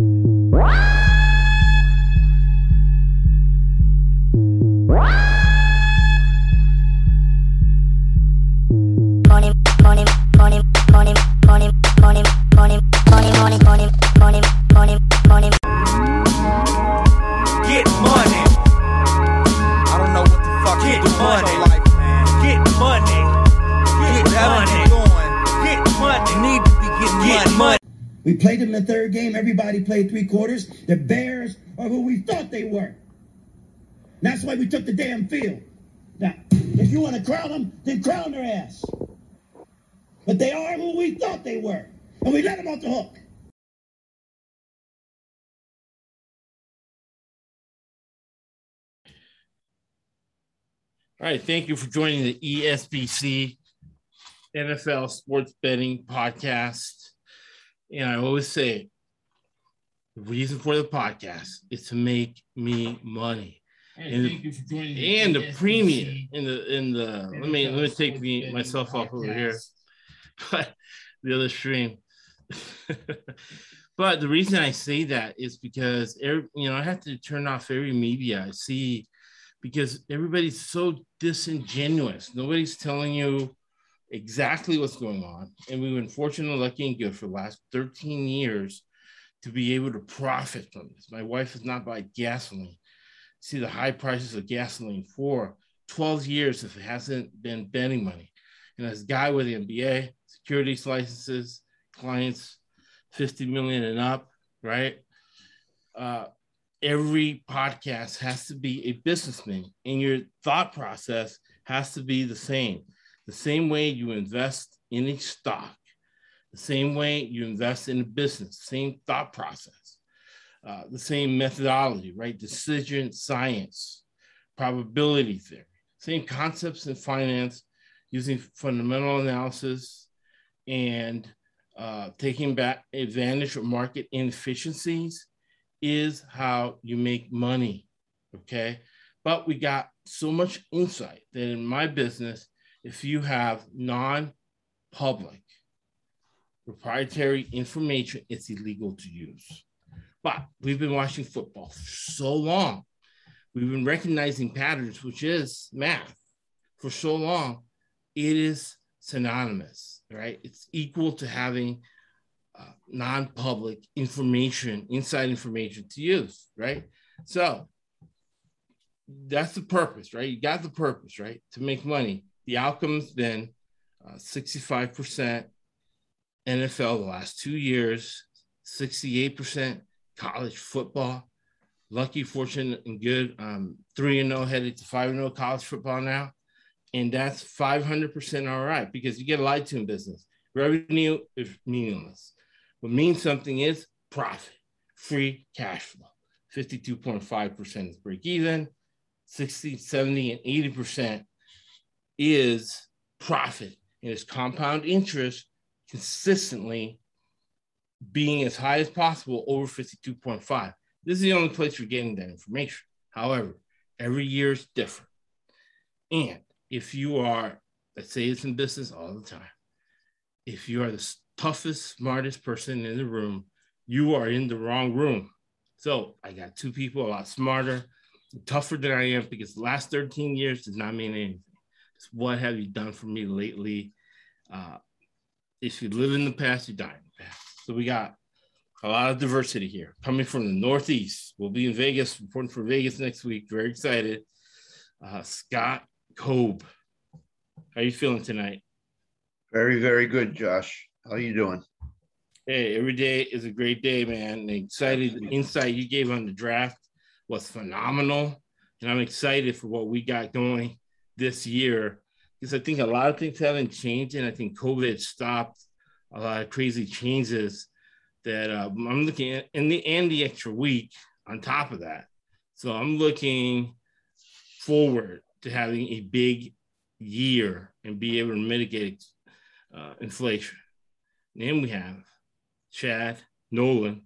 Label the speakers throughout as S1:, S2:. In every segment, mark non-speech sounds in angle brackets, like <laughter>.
S1: Get
S2: Everybody played three quarters. The Bears are who we thought they were. That's why we took the damn field. Now, if you want to crown them, then crown their ass. But they are who we thought they were. And we let them off the hook.
S3: All right. Thank you for joining the ESBC NFL Sports Betting Podcast. And I always say the reason for the podcast is to make me money. And,
S4: for joining the
S3: and the premium in the in the let me let me take me myself off over here. But <laughs> the other stream. <laughs> but the reason I say that is because every, you know I have to turn off every media I see because everybody's so disingenuous. Nobody's telling you exactly what's going on. And we've been fortunate, lucky, and good for the last 13 years to be able to profit from this. My wife is not buy gasoline. See the high prices of gasoline for 12 years if it hasn't been betting money. And as a guy with the MBA, securities licenses, clients 50 million and up, right? Uh, every podcast has to be a businessman and your thought process has to be the same. The same way you invest in a stock, the same way you invest in a business, same thought process, uh, the same methodology, right? Decision science, probability theory, same concepts in finance using fundamental analysis and uh, taking back advantage of market inefficiencies is how you make money. Okay. But we got so much insight that in my business, if you have non public proprietary information, it's illegal to use. But we've been watching football so long. We've been recognizing patterns, which is math, for so long. It is synonymous, right? It's equal to having uh, non-public information, inside information to use, right? So that's the purpose, right? You got the purpose, right? To make money. The outcome's been uh, 65% NFL the last two years, 68% college football. Lucky, fortunate, and good. Um, 3 and 0 headed to 5 and 0 college football now. And that's 500% all right because you get a lied to in business. Revenue is meaningless. What means something is profit, free cash flow. 52.5% is break even, 60, 70, and 80% is profit. And it's compound interest consistently being as high as possible over 52.5. This is the only place you're getting that information. However, every year is different. And if you are, let's say it's in business all the time, if you are the toughest, smartest person in the room, you are in the wrong room. So I got two people a lot smarter, tougher than I am because the last 13 years does not mean anything. It's what have you done for me lately? Uh, if you live in the past, you die in the past. So we got a lot of diversity here coming from the Northeast. We'll be in Vegas, reporting for Vegas next week. Very excited. Uh, Scott Cobe, how you feeling tonight?
S5: Very, very good, Josh. How are you doing?
S3: Hey, every day is a great day, man. And excited the insight you gave on the draft was phenomenal. And I'm excited for what we got going this year because I think a lot of things haven't changed. And I think COVID stopped a lot of crazy changes that uh, I'm looking at in the and the extra week on top of that. So I'm looking forward to having a big year and be able to mitigate uh, inflation. Then we have Chad Nolan,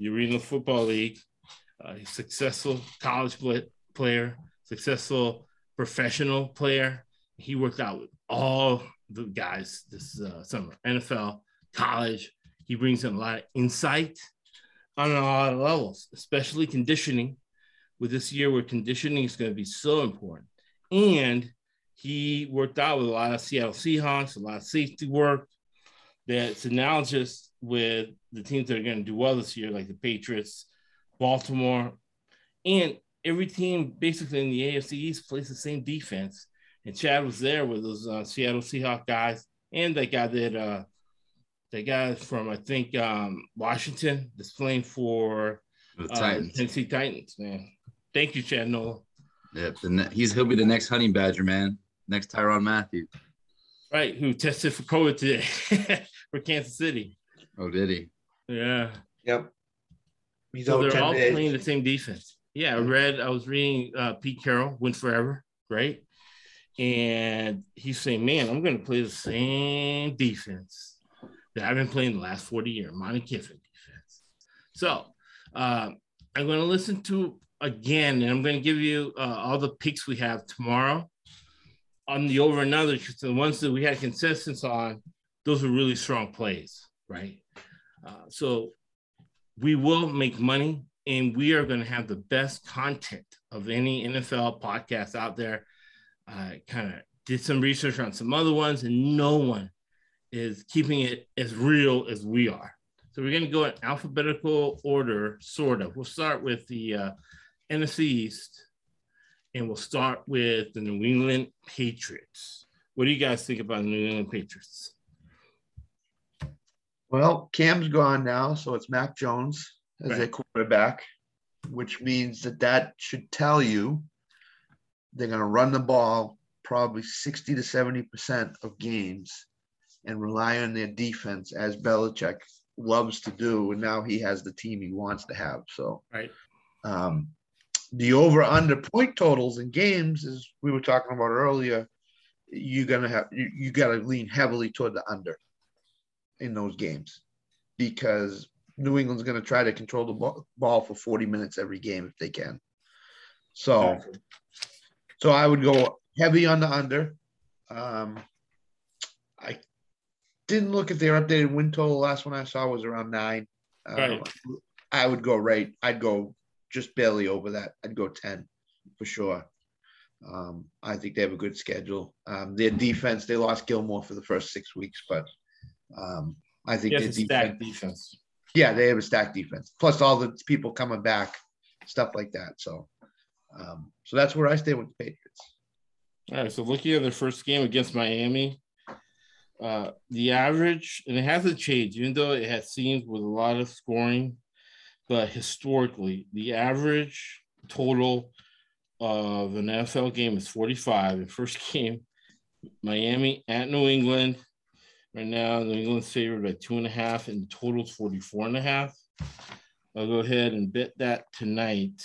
S3: Arena Football League, successful college play- player, successful professional player. He worked out with all the guys this uh, summer, NFL, college. He brings in a lot of insight on a lot of levels, especially conditioning. With this year, where conditioning is going to be so important, and he worked out with a lot of Seattle Seahawks, a lot of safety work that's analogous with the teams that are going to do well this year, like the Patriots, Baltimore, and every team basically in the AFC East plays the same defense. And Chad was there with those uh, Seattle Seahawks guys, and that guy that uh, that guy from I think um, Washington that's playing for
S4: The
S3: uh,
S4: Titans.
S3: Tennessee Titans. Man, thank you, Chad Nola.
S4: Yep. The ne- he's he'll be the next honey badger, man. Next Tyrann Mathieu.
S3: Right, who tested for COVID today <laughs> for Kansas City.
S4: Oh, did he?
S3: Yeah.
S5: Yep. He's
S3: So
S5: out
S3: they're all
S5: days.
S3: playing the same defense. Yeah, I read, I was reading uh, Pete Carroll, Win Forever, right? And he's saying, man, I'm going to play the same defense that I've been playing the last 40 years, Monte Kiffin defense. So uh, I'm going to listen to again, and I'm going to give you uh, all the picks we have tomorrow on the over and under, the ones that we had consensus on, those are really strong plays, right? Uh, so we will make money and we are going to have the best content of any NFL podcast out there. I kind of did some research on some other ones, and no one is keeping it as real as we are. So we're going to go in alphabetical order, sort of. We'll start with the uh, NFC East, and we'll start with the New England Patriots. What do you guys think about the New England Patriots?
S5: Well, Cam's gone now, so it's Mac Jones as
S3: Right.
S5: quarterback, which means that that should tell you they're going to run the ball probably 60 to 70% of games and rely on their defense as Belichick loves to do. And now he has the team he wants to have. So,
S3: Right.
S5: um, the over under point totals in games, as we were talking about earlier, you're going to have, you, you got to lean heavily toward the under in those games because New England's going to try to control the ball, ball for 40 minutes every game if they can. So, so I would go heavy on the under. Um, I didn't look at their updated win total. Last one I saw was around nine. Um,
S3: Right.
S5: I would go right. I'd go just barely over that. I'd go 10 for sure. Um, I think they have a good schedule. Um, their defense, they lost Gilmore for the first six weeks, but um, I think their defense,
S3: stacked defense.
S5: yeah, they have a stacked defense. Plus all the people coming back, stuff like that. So, um, so that's where I stay with the Patriots.
S3: All right, so looking at their first game against Miami, uh, the average, and it hasn't changed, even though it has scenes with a lot of scoring, but historically, the average total of an NFL game is 45. The first <laughs> game, Miami at New England. Right now, New England's favored by two and a half, and the total's 44 and a half. I'll go ahead and bet that tonight.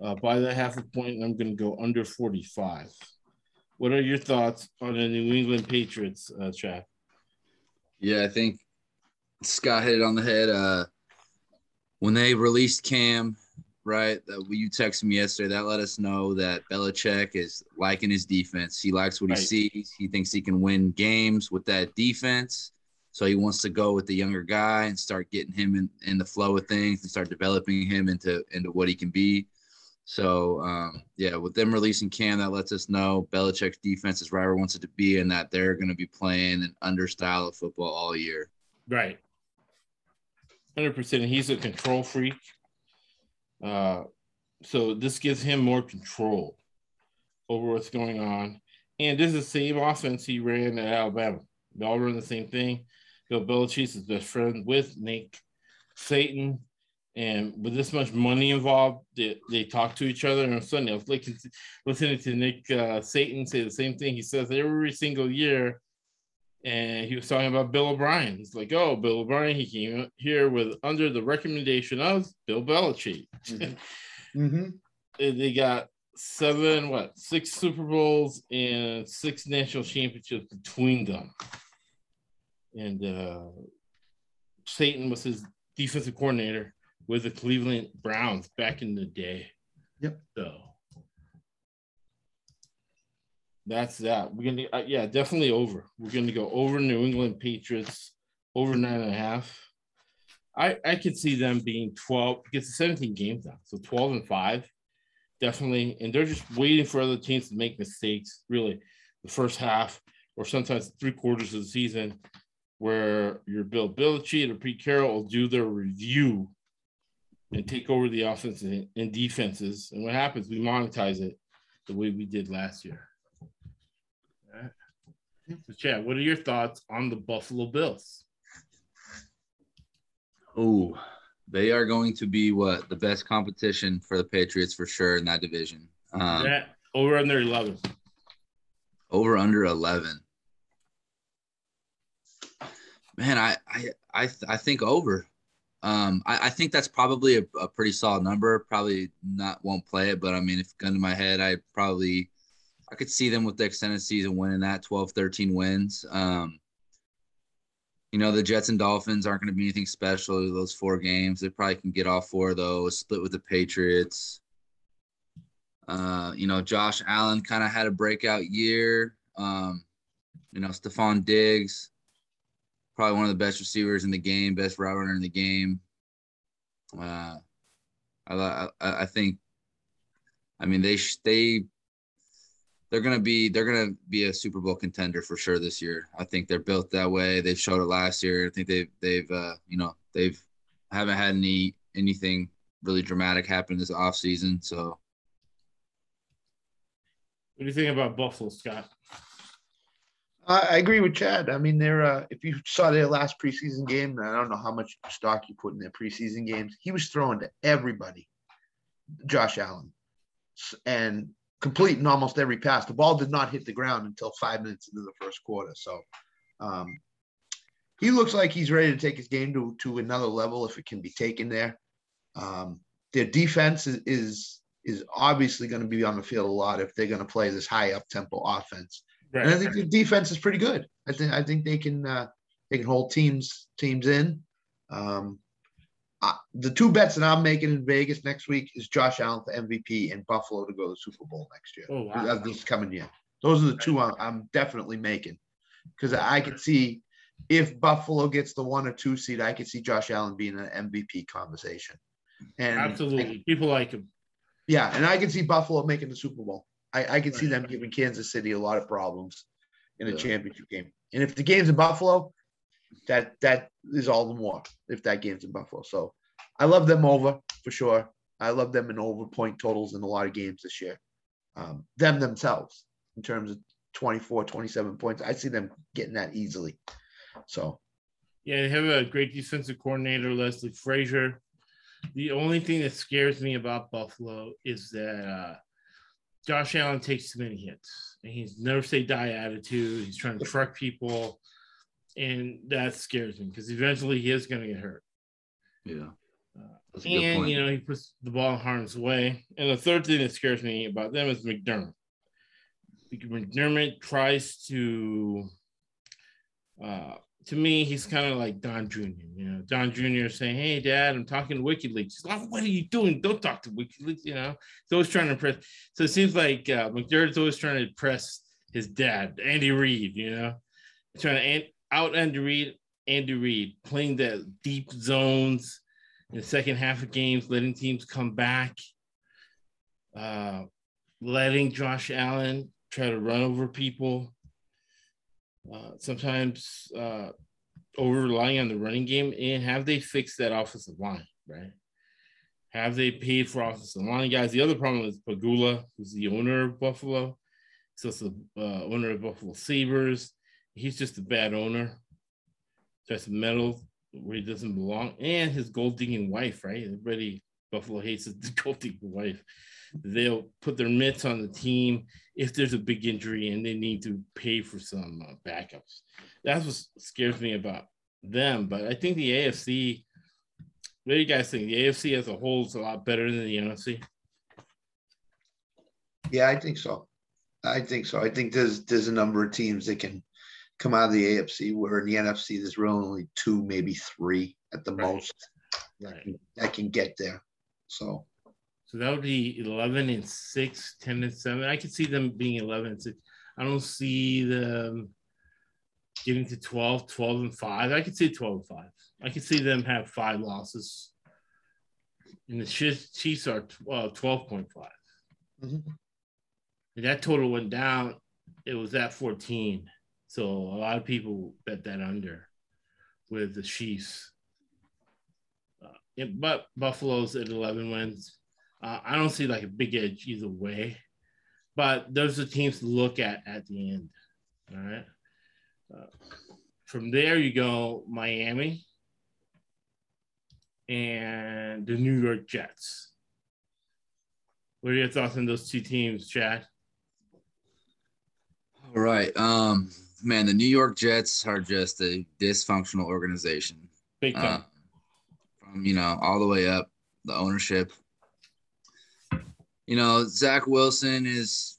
S3: Uh, by that half a point, I'm going to go under 45. What are your thoughts on the New England Patriots, uh, Chad?
S4: Yeah, I think Scott hit it on the head. Uh, when they released Cam, right? Uh, you texted me yesterday. That let us know that Belichick is liking his defense. He likes what
S3: Right.
S4: he sees. He thinks he can win games with that defense. So he wants to go with the younger guy and start getting him in, in the flow of things and start developing him into into what he can be. So um, yeah, with them releasing Cam, that lets us know Belichick's defense is right where wants it to be, and that they're going to be playing an under style of football all year.
S3: Right. 100%. He's a control freak. Uh, so this gives him more control over what's going on. And this is the same offense he ran at Alabama. They all run the same thing. Bill Belichick's his best friend with Nick Saban. And with this much money involved, they, they talk to each other. And Sunday, I was listening to, listening to Nick uh, Saban say the same thing. He says every single year and he was talking about Bill O'Brien. He's like, "Oh, Bill O'Brien, he came here with under the recommendation of Bill Belichick."
S5: Mm-hmm. <laughs>
S3: And they got seven, what, six Super Bowls and six national championships between them. And uh, Saban was his defensive coordinator with the Cleveland Browns back in the day.
S5: Yep.
S3: So that's that. We're gonna, uh, yeah, definitely over. We're gonna go over New England Patriots over nine and a half. I I could see them being 12 because it's 17 games now, so 12 and five, definitely. And they're just waiting for other teams to make mistakes. Really, the first half or sometimes three quarters of the season, where your Bill Belichick or Pete Carroll will do their review and take over the offense and, and defenses. And what happens? We monetize it the way we did last year. All right. So, Chad, what are your thoughts on the Buffalo Bills?
S4: Oh, they are going to be what the best competition for the Patriots for sure in that division. Um,
S3: yeah, over under 11.
S4: Over under 11. Man, I I I, I think over. Um, I, I think that's probably a, a, pretty solid number. Probably not won't play it, but I mean, if gun to my head, I probably I could see them with the extended season winning that 12, 13 wins. Um, you know, the Jets and Dolphins aren't going to be anything special those four games. They probably can get all four of those, split with the Patriots. Uh, you know, Josh Allen kind of had a breakout year. Um, you know, Stefon Diggs, probably one of the best receivers in the game, best route runner in the game. Uh, I, I, I think, I mean, they, they, they're gonna be they're gonna be a Super Bowl contender for sure this year. I think they're built that way. They showed it last year. I think they've they've uh, you know they've haven't had any anything really dramatic happen this off season. So,
S3: what do you think about Buffalo, Scott?
S5: I agree with Chad. I mean, they're uh, if you saw their last preseason game, I don't know how much stock you put in their preseason games. He was throwing to everybody, Josh Allen, and completing almost every pass. The ball did not hit the ground until five minutes into the first quarter. So um, he looks like he's ready to take his game to, to another level if it can be taken there. Um, their defense is, is, is obviously going to be on the field a lot if they're going to play this high up tempo offense. Right. And I think the defense is pretty good. I think I think they can uh, they can hold teams teams in. Um, the two bets that I'm making in Vegas next week is Josh Allen for MVP and Buffalo to go to the Super Bowl next year.
S3: Oh, wow.
S5: This coming year. Those are the two I'm, I'm definitely making because I could see if Buffalo gets the one or two seed, I could see Josh Allen being an MVP conversation. And
S3: absolutely, I, people like him.
S5: Yeah, and I can see Buffalo making the Super Bowl. I, I can see them giving Kansas City a lot of problems in a yeah. championship game. And if the game's in Buffalo, that that is all the more if that game's in Buffalo. So I love them over for sure. I love them in over point totals in a lot of games this year. Um, them themselves in terms of 24, 27 points. I see them getting that easily. So
S3: yeah, they have a great defensive coordinator, Leslie Frazier. The only thing that scares me about Buffalo is that uh, Josh Allen takes too many hits, and he's never say die attitude. He's trying to truck people and that scares me because eventually he is going to get hurt.
S4: Yeah.
S3: Uh, and you know he puts the ball in harm's way. And the third thing that scares me about them is McDermott. Because McDermott tries to, uh, to me, he's kind of like Don Jr. You know, Don Jr. saying, "Hey, Dad, I'm talking to WikiLeaks." He's like, "What are you doing? Don't talk to WikiLeaks." You know, he's always trying to impress. So it seems like uh, McDermott's always trying to impress his dad, Andy Reid. You know, trying to out Andy Reid, Andy Reid playing the deep zones in the second half of games, letting teams come back, uh, letting Josh Allen try to run over people. Uh, sometimes uh, over relying on the running game, and have they fixed that offensive line, right? Have they paid for offensive line guys? The other problem is Pegula, who's the owner of Buffalo. He's also the uh, owner of Buffalo Sabres he's just a bad owner. Just meddle where he doesn't belong, and his gold digging wife, right? Everybody Buffalo hates his <laughs> gold wife. They'll put their mitts on the team if there's a big injury and they need to pay for some uh, backups. That's what scares me about them. But I think the AFC. What do you guys think? The AFC as a whole is a lot better than the NFC.
S5: Yeah, I think so. I think so. I think there's there's a number of teams that can come out of the AFC, where in the NFC there's really only two, maybe three at the right. most that, can, that can get there. So,
S3: so that would be 11 and 6, 10 and 7. I could see them being 11 and 6. I don't see them getting to 12, 12 and 5. I could see 12 and 5. I could see them have five losses. And the Chiefs are uh, 12.5.
S5: Mhm.
S3: And that total went down. It was at 14. So a lot of people bet that under with the Chiefs. Yeah, but Buffalo's at 11 wins. Uh, I don't see like a big edge either way. But those are teams to look at at the end. All right. Uh, from there, you go Miami and the New York Jets. What are your thoughts on those two teams, Chad?
S4: All right. Um, man, the New York Jets are just a dysfunctional organization.
S3: Big time.
S4: Uh, you know all the way up the ownership. You know, Zach Wilson is,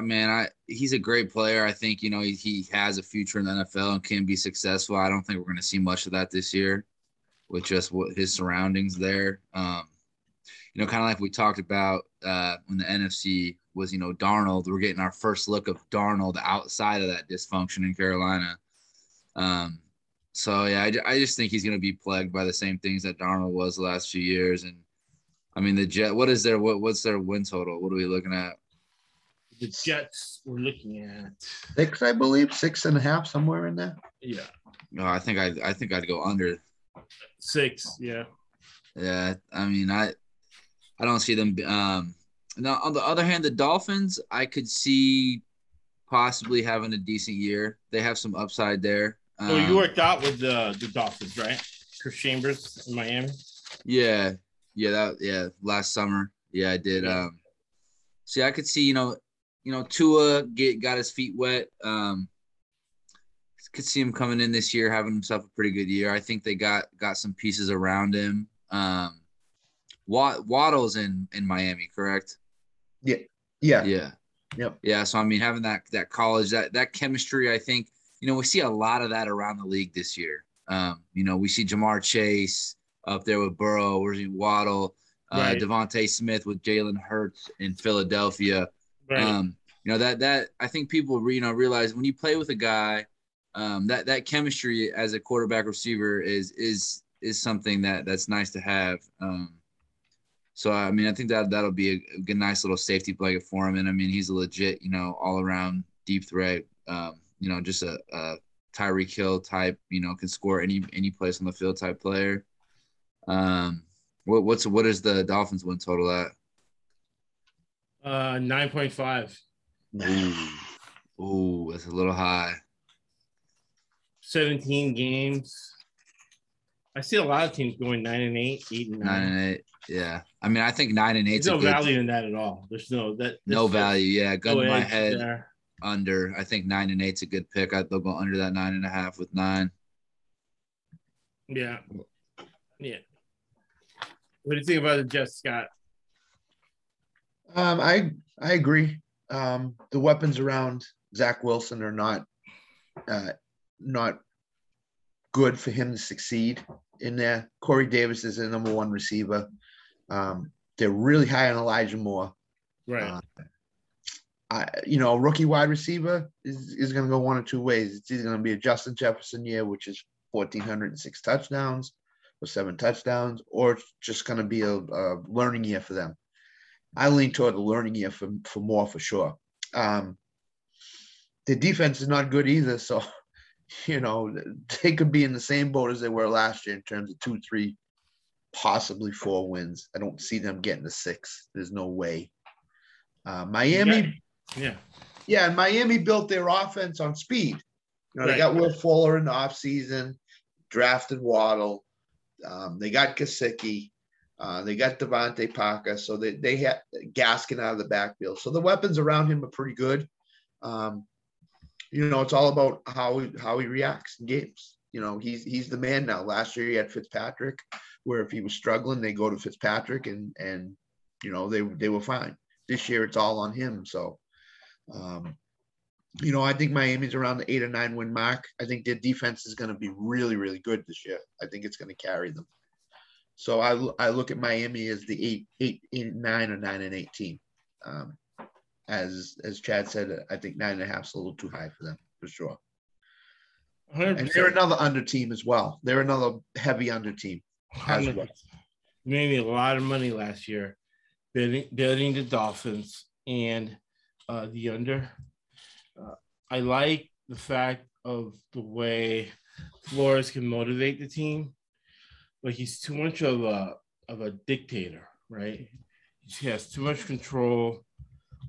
S4: man, I he's a great player. I think you know he, he has a future in the NFL and can be successful. I don't think we're going to see much of that this year, with just what his surroundings there. Um, you know, kind of like we talked about uh, when the NFC was, you know, Darnold. We're getting our first look of Darnold outside of that dysfunction in Carolina. Um, so yeah, I, I just think he's going to be plagued by the same things that Darnold was the last few years. And I mean, the Jet. What is their what, what's their win total? What are we looking at?
S3: The Jets we're looking at.
S5: Six, I believe, six and a half, somewhere in there.
S3: Yeah.
S4: No, I think I I think I'd go under.
S3: Six. Yeah.
S4: Yeah, I mean, I I don't see them. Um, now on the other hand, the Dolphins, I could see possibly having a decent year. They have some upside there.
S3: So Oh, you
S4: Um,
S3: worked out with the the Dolphins, right? Chris Chambers in Miami.
S4: Yeah, yeah, that yeah, last summer. Yeah, I did.
S3: Yeah.
S4: Um see I could see, you know, you know, Tua get got his feet wet. Um could see him coming in this year having himself a pretty good year. I think they got got some pieces around him. Um Wat, Waddle's in in Miami, correct?
S5: Yeah.
S4: Yeah.
S5: Yep.
S4: Yeah, so I mean having that that college that that chemistry, I think, you know, we see a lot of that around the league this year. Um, you know, we see Ja'Marr Chase up there with Burrow, we're Waddle, uh,
S3: Right.
S4: DeVonta Smith with Jalen Hurts in Philadelphia.
S3: Right.
S4: Um, you know that that I think people you know realize when you play with a guy, um, that that chemistry as a quarterback receiver is is is something that that's nice to have. Um, so I mean I think that that'll be a, a good, nice little safety blanket for him. And I mean he's a legit you know all around deep threat. Um, you know just a, a Tyreek Hill type. You know can score any any place on the field type player. Um, what what's what is the Dolphins win total at?
S3: uh, nine point five.
S4: Ooh, ooh, that's a little high.
S3: 17 games. I see a lot of teams going nine and eight, eight and
S4: Nine
S3: nine.
S4: and eight. Yeah. I mean, I think nine and
S3: There's
S4: a
S3: no value in that at all. There's no that.
S4: no value. Yeah. Gun
S3: no
S4: my head
S3: there.
S4: Under. I think nine and eight's a good pick. I, they'll go under that nine and a half with nine.
S3: Yeah, yeah. What do you think about the Jets, Scott?
S5: Um, I I agree. Um, the weapons around Zach Wilson are not uh, not good for him to succeed in there. Corey Davis is the number one receiver. Um, they're really high on Elijah Moore.
S3: Right.
S5: Uh, I, you know, a rookie wide receiver is, is going to go one of two ways. It's either going to be a Justin Jefferson year, which is 1,406 touchdowns or seven touchdowns, or it's just going to be a, a learning year for them. I lean toward the learning year for, for Moore for sure. Um, the defense is not good either. So, <laughs> you know, they could be in the same boat as they were last year in terms of two, three, possibly four wins. I don't see them getting to six. There's no way. Uh, Miami,
S3: yeah.
S5: yeah, and Miami built their offense on speed. You know,
S3: Right.
S5: they got Will Fuller in the offseason, drafted Waddle. Um, they got Gesicki. Uh, they got DeVante Parker. So they, they had Gaskin out of the backfield. So the weapons around him are pretty good. Um, you know, it's all about how he, how he reacts in games. You know, he's he's the man now. Last year he had Fitzpatrick, where if he was struggling, they go to Fitzpatrick and and you know they they were fine. This year it's all on him. So um, you know, I think Miami's around the eight or nine win mark. I think their defense is going to be really, really good this year. I think it's going to carry them. So I, I look at Miami as the eight, eight, eight, nine or nine and eight team. Um, as as Chad said, I think nine and a half is a little too high for them for sure.
S3: 100%.
S5: And they're another under team as well. They're another heavy under team. as well.
S3: Made me a lot of money last year, betting, betting the Dolphins and uh, the under. Uh, I like the fact of the way Flores can motivate the team, but he's too much of a of a dictator, right? He has too much control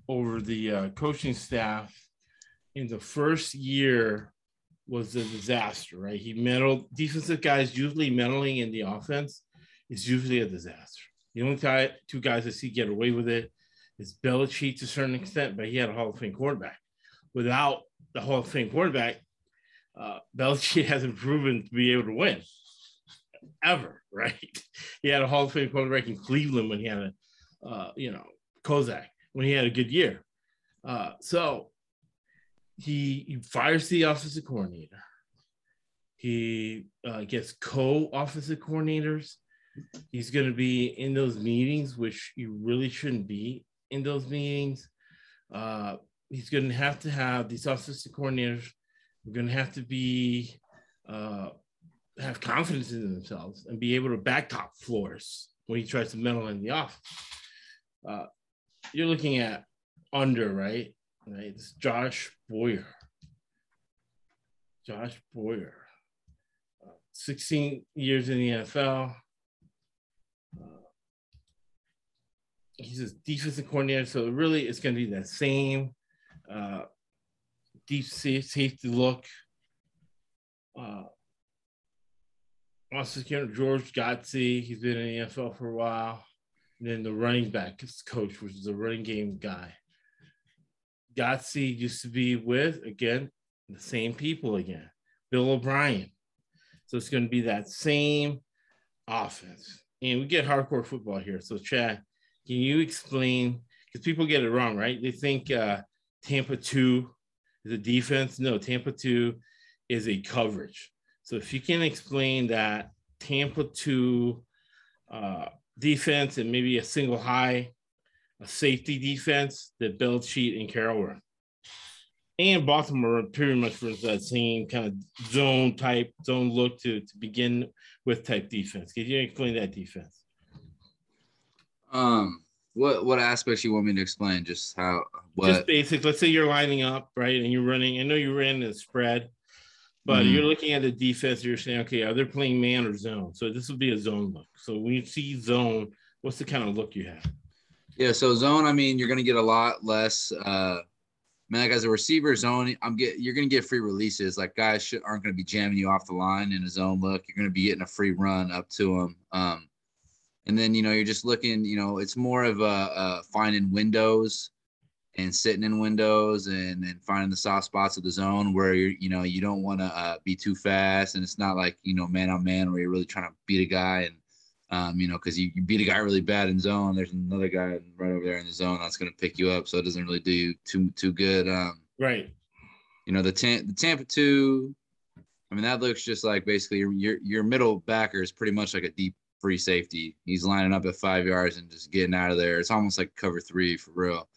S3: over the uh, coaching staff. In the first year, was a disaster, right? He meddled defensive guys usually meddling in the offense is usually a disaster. The only guy, two guys I see get away with it is Belichick to a certain extent, but he had a Hall of Fame quarterback. Without the Hall of Fame quarterback, uh, Belichick <laughs> hasn't proven to be able to win ever, <laughs> right? He had a Hall of Fame quarterback in Cleveland when he had a, uh, you know, Kosar when he had a good year. Uh, so he, he fires the offensive coordinator. He uh, gets co-offensive coordinators. He's going to be in those meetings, which you really shouldn't be in those meetings. Uh, he's going to have to have these offensive coordinators. We're going to have to be uh, have confidence in themselves and be able to back Flores when he tries to meddle in the offense. Uh, you're looking at under right, right? It's Josh Boyer. Josh Boyer, uh, 16 years in the NFL. He's a defensive coordinator, so really it's going to be that same uh, deep safety look. Uh, also, George Godsey, he's been in the NFL for a while. And then the running back coach, which is a running game guy. Godsey used to be with, again, the same people again, Bill O'Brien. So it's going to be that same offense. And we get hardcore football here. So, Chad, can you explain? Because people get it wrong, right? They think uh, Tampa 2 is a defense. No, Tampa 2 is a coverage. So, if you can explain that Tampa 2 uh, defense and maybe a single high, a safety defense that Belichick and Carroll run. And Baltimore pretty much was that same kind of zone type, zone look to, to begin with type defense. Can you explain that defense?
S4: Um, what what aspects you want me to explain? Just how what?
S3: Just basic. Let's say you're lining up, right, and you're running. I know you ran the spread, but
S4: Mhm.
S3: you're looking at the defense. You're saying, okay, are they playing man or zone? So this would be a zone look. So when you see zone, what's the kind of look you have?
S4: Yeah, so zone. I mean, you're gonna get a lot less. Uh, I mean, like as a receiver, zone. I'm get you're gonna get free releases. Like guys should, aren't gonna be jamming you off the line in a zone look. You're gonna be getting a free run up to them. Um, and then you know you're just looking. You know, it's more of a, uh finding windows and sitting in windows and and finding the soft spots of the zone where you're you know you don't want to uh, be too fast and it's not like you know man on man where you're really trying to beat a guy and um, you know, because you, you beat a guy really bad in zone. There's another guy right over there in the zone that's going to pick you up, so it doesn't really do you too too good. Um,
S3: Right.
S4: you know, the Tam- the Tampa two, I mean, that looks just like basically your your your middle backer is pretty much like a deep free safety. He's lining up at five yards and just getting out of there. It's almost like cover three for real.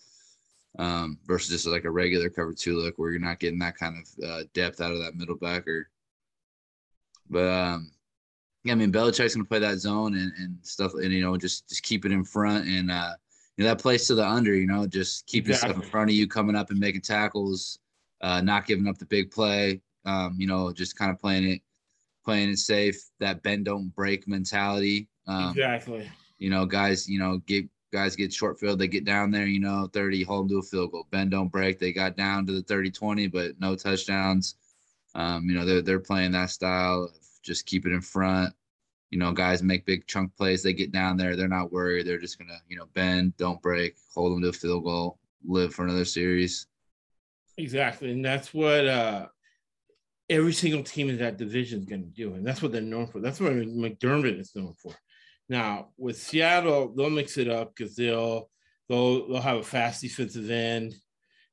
S4: Um, versus just like a regular cover two look where you're not getting that kind of uh, depth out of that middle backer. But um, yeah, I mean Belichick's gonna play that zone and, and stuff, and you know, just just keep it in front and uh, you know that plays to the under. You know, just keeping stuff in front of you, coming up and making tackles, uh, not giving up the big play. Um, you know, just kind of playing it, playing it safe. That bend don't break mentality. Um,
S3: exactly.
S4: you know, guys, you know, get guys get short field, they get down there, you know, 30, hold them to a field goal. Bend don't break. They got down to the 30 20, but no touchdowns. Um, you know, they're they're playing that style of just keep it in front. You know, guys make big chunk plays, they get down there, they're not worried. They're just gonna, you know, bend, don't break, hold them to a field goal, live for another series.
S3: Exactly. And that's what uh every single team in that division is going to do. And that's what they're known for. That's what McDermott is known for. Now, with Seattle, they'll mix it up because they'll they'll they'll have a fast defensive end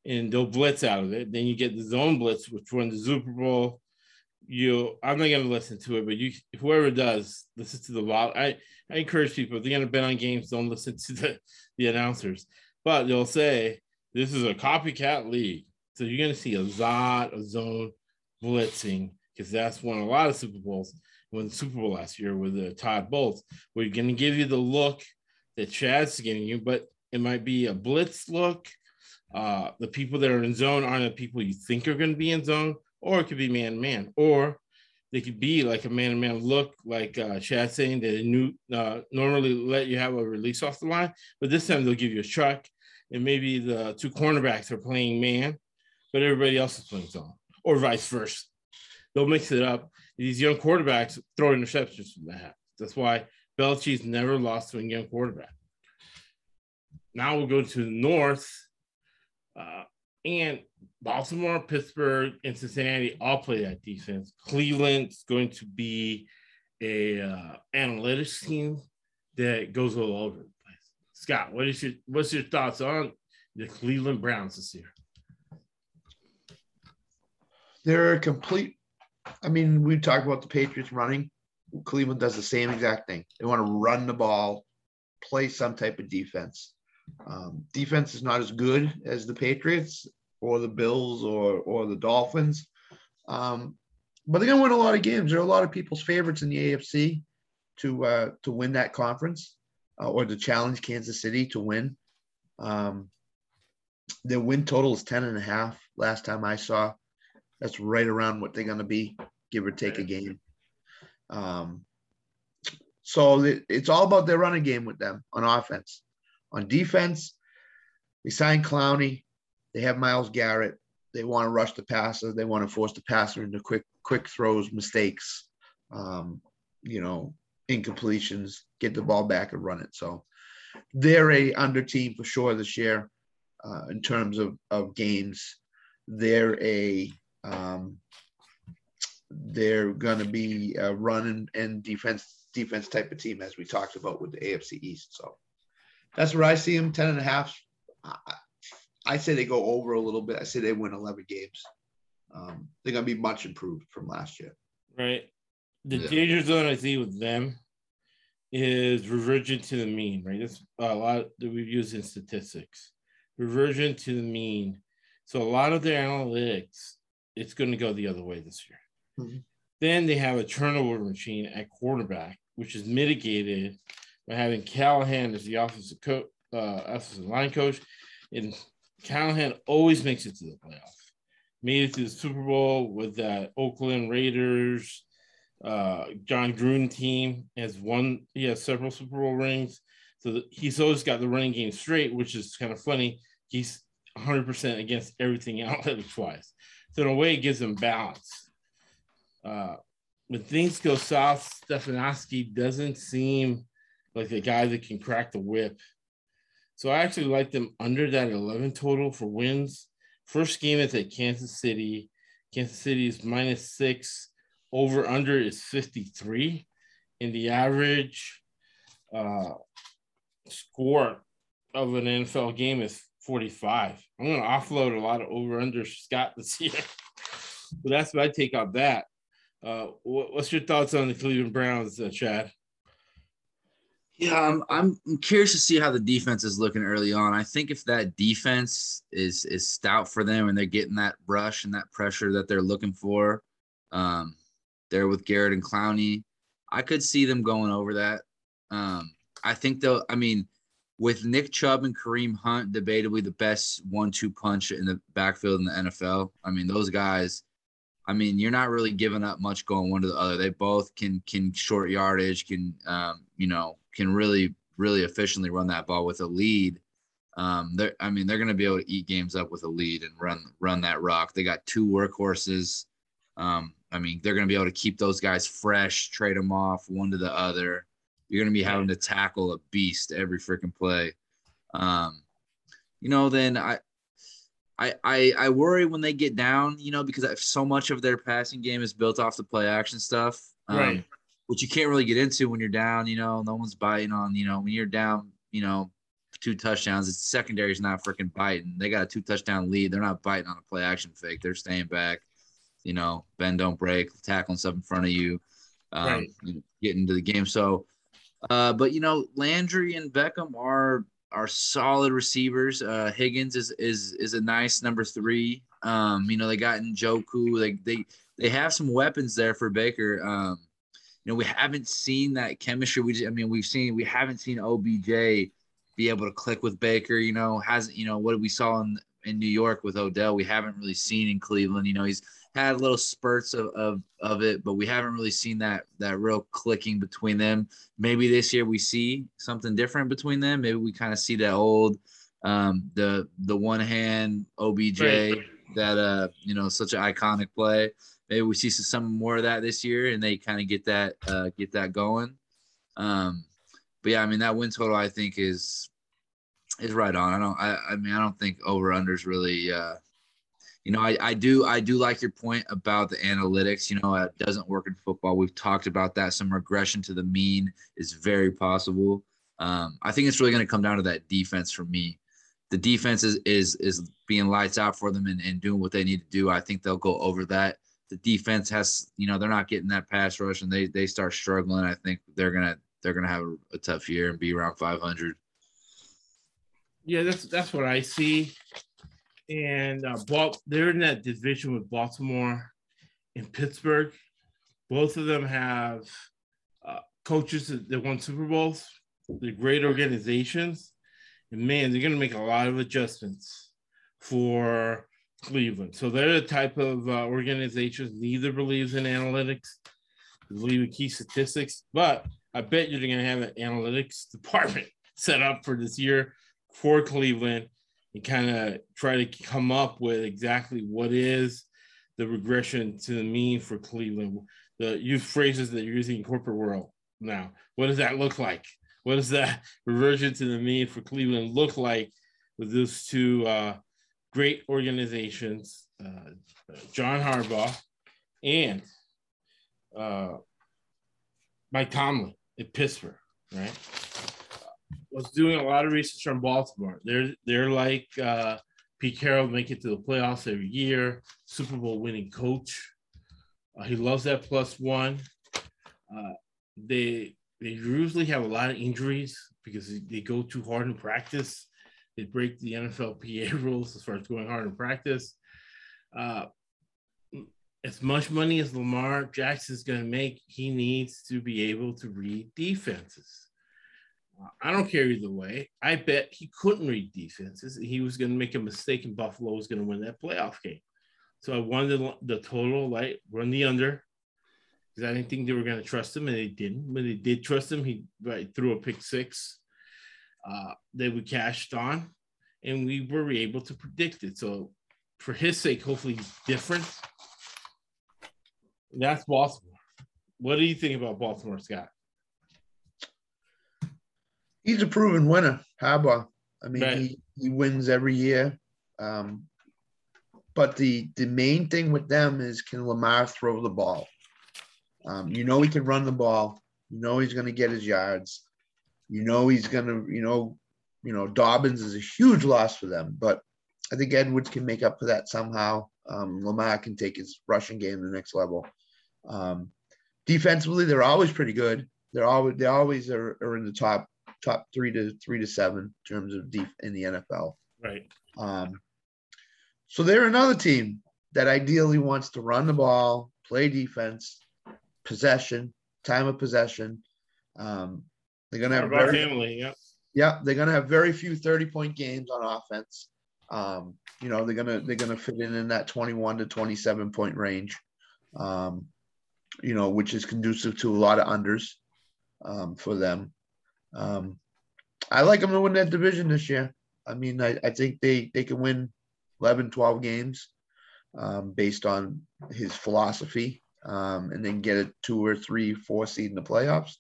S3: and they'll blitz out of it. Then you get the zone blitz, which won the Super Bowl. You I'm not gonna listen to it, but you whoever does, listen to the lot. I, I encourage people if they're gonna bet on games, don't listen to the, the announcers. But they'll say this is a copycat league. So you're going to see a lot of zone blitzing because that's won a lot of Super Bowls. The Super Bowl last year with uh, Todd Bowles. We're going to give you the look that Chad's giving you, but it might be a blitz look. Uh, the people that are in zone aren't the people you think are going to be in zone, or it could be man man, or they could be like a man man look, like uh, Chad saying that they new, uh, normally let you have a release off the line, but this time they'll give you a truck, and maybe the two cornerbacks are playing man, but everybody else is playing zone, or vice versa. They'll mix it up. These young quarterbacks throw interceptions from that. That's why Belichick's never lost to a young quarterback. Now we'll go to the north, uh, and Baltimore, Pittsburgh, and Cincinnati all play that defense. Cleveland's going to be a uh, analytics team that goes all over the place. Scott, what is your what's your thoughts on the Cleveland Browns this year?
S5: They're a complete. I mean, we talk about the Patriots running. Cleveland does the same exact thing. They want to run the ball, play some type of defense. Um, defense is not as good as the Patriots or the Bills or or the Dolphins, um, but they're gonna win a lot of games. There are a lot of people's favorites in the AFC to uh, to win that conference uh, or to challenge Kansas City to win. Um, their win total is 10 and a half last time I saw. That's right around what they're going to be, give or take a game. Um, so it's all about their running game with them on offense. On defense, they signed Clowney. They have Myles Garrett. They want to rush the passer. They want to force the passer into quick quick throws, mistakes, um, you know, incompletions, get the ball back and run it. So they're a under team for sure this year uh, in terms of, of games. They're a um, they're going to be a run and, and defense defense type of team as we talked about with the AFC East. So that's where I see them 10 and a half. I, I say they go over a little bit. I say they win 11 games. Um, they're going to be much improved from last year.
S3: Right. The
S4: Yeah.
S3: danger zone I see with them is reversion to the mean, right? That's a lot that we've used in statistics. Reversion to the mean. So a lot of their analytics, it's going to go the other way this year.
S5: Mhm.
S3: Then they have a turnover machine at quarterback, which is mitigated by having Callahan as the offensive coach, uh, offensive line coach, and Callahan always makes it to the playoffs. Made it to the Super Bowl with that Oakland Raiders, uh, Jon Gruden team has won. He has several Super Bowl rings, so he's always got the running game straight, which is kind of funny. He's 100% against everything <laughs> analytics wise, so in a way, it gives him balance. Uh, when things go south, Stefanowski doesn't seem like the guy that can crack the whip. So I actually like them under that 11 total for wins. First game is at Kansas City. Kansas City is minus six. Over under is 53. And the average uh, score of an NFL game is 45. I'm going to offload a lot of over under Scott this <laughs> year. but that's my take on that. Uh, what, what's your thoughts on the Cleveland Browns, uh, Chad?
S4: Yeah, I'm, I'm I'm curious to see how the defense is looking early on. I think if that defense is is stout for them and they're getting that rush and that pressure that they're looking for, um, there with Garrett and Clowney, I could see them going over that. Um, I think they'll. I mean, with Nick Chubb and Kareem Hunt, debatably the best one-two punch in the backfield in the NFL. I mean, those guys. I mean, you're not really giving up much going one to the other. They both can can short yardage, can um, you know, can really really efficiently run that ball with a lead. Um, they're, I mean, they're going to be able to eat games up with a lead and run run that rock. They got two workhorses. Um, I mean, they're going to be able to keep those guys fresh, trade them off one to the other. You're going to be having to tackle a beast every freaking play. Um, you know, then I, I, I, I worry when they get down, you know, because so much of their passing game is built off the play action stuff. Um,
S3: Right.
S4: Which you can't really get into when you're down, you know, no one's biting on, you know, when you're down, you know, two touchdowns, it's secondary's not freaking biting. They got a two touchdown lead. They're not biting on a play action fake. They're staying back, you know, bend, don't break, tackling stuff in front of you, um,
S3: Right.
S4: you know, get into the game. So, uh, but you know, Landry and Beckham are are solid receivers. Uh, Higgins is is is a nice number three. Um, you know, they got Njoku. They they they have some weapons there for Baker. Um, you know, we haven't seen that chemistry. We, just, I mean, we've seen we haven't seen OBJ be able to click with Baker. You know, hasn't you know what we saw in in New York with Odell, we haven't really seen in Cleveland. You know, he's had little spurts of, of, of it, but we haven't really seen that that real clicking between them. Maybe this year we see something different between them. Maybe we kind of see that old um, the the one hand OBJ right. that uh you know such an iconic play. Maybe we see some more of that this year, and they kind of get that uh, get that going. Um, but yeah, I mean that win total I think is is right on. I don't. I, I mean, I don't think over unders really. Uh, you know, I, I do I do like your point about the analytics. You know, it doesn't work in football. We've talked about that. Some regression to the mean is very possible. Um, I think it's really going to come down to that defense for me. The defense is is, is being lights out for them and, and doing what they need to do. I think they'll go over that. The defense has, you know, they're not getting that pass rush and they they start struggling. I think they're gonna they're gonna have a tough year and be around 500.
S3: Yeah, that's that's what I see. And uh, Bal- they're in that division with Baltimore and Pittsburgh. Both of them have uh, coaches that, that won Super Bowls. They're great organizations, and man, they're going to make a lot of adjustments for Cleveland. So they're the type of uh, organizations neither believes in analytics, believe in key statistics, but I bet you're going to have an analytics <laughs> department set up for this year for Cleveland and kind of try to come up with exactly what is the regression to the mean for Cleveland. The use phrases that you're using in corporate world now. What does that look like? What does that <laughs> reversion to the mean for Cleveland look like with those two uh, great organizations, uh, John Harbaugh and uh, Mike Tomlin at Pittsburgh, right? Was doing a lot of research on Baltimore. They're they're like uh, Pete Carroll, make it to the playoffs every year, Super Bowl winning coach. Uh, he loves that plus one. Uh, they they usually have a lot of injuries because they go too hard in practice. They break the NFLPA <laughs> rules as far as going hard in practice. Uh, as much money as Lamar Jackson is going to make, he needs to be able to read defenses I don't care either way. I bet he couldn't read defenses. He was going to make a mistake, and Buffalo was going to win that playoff game. So I wanted the, total, like run the under, because I didn't think they were going to trust him, and they didn't. When they did trust him, he right, threw a pick six. Uh, they we cashed on, and we were able to predict it. So for his sake, hopefully he's different. That's Baltimore. What do you think about Baltimore, Scott?
S5: He's a proven winner, Harbaugh. I mean, right. he, he wins every year. Um, but the the main thing with them is can Lamar throw the ball? Um, you know he can run the ball. You know he's going to get his yards. You know he's going to, you know, you know Dobbins is a huge loss for them, but I think Edwards can make up for that somehow. Um, Lamar can take his rushing game to the next level. Um, defensively, they're always pretty good. They're always they always are, are in the top top three to three to seven in terms of deep in the NFL.
S3: Right.
S5: Um, so they're another team that ideally wants to run the ball, play defense, possession, time of possession. Um, they're gonna have
S3: very, family, yeah.
S5: Yeah, they're gonna have very few 30 point games on offense. Um, you know, they're gonna they're gonna fit in in that 21 to 27 point range. Um, you know, which is conducive to a lot of unders um, for them. Um, I like them to win that division this year. I mean, I, I think they, they can win 11, 12 games um, based on his philosophy um, and then get a two or three, four seed in the playoffs.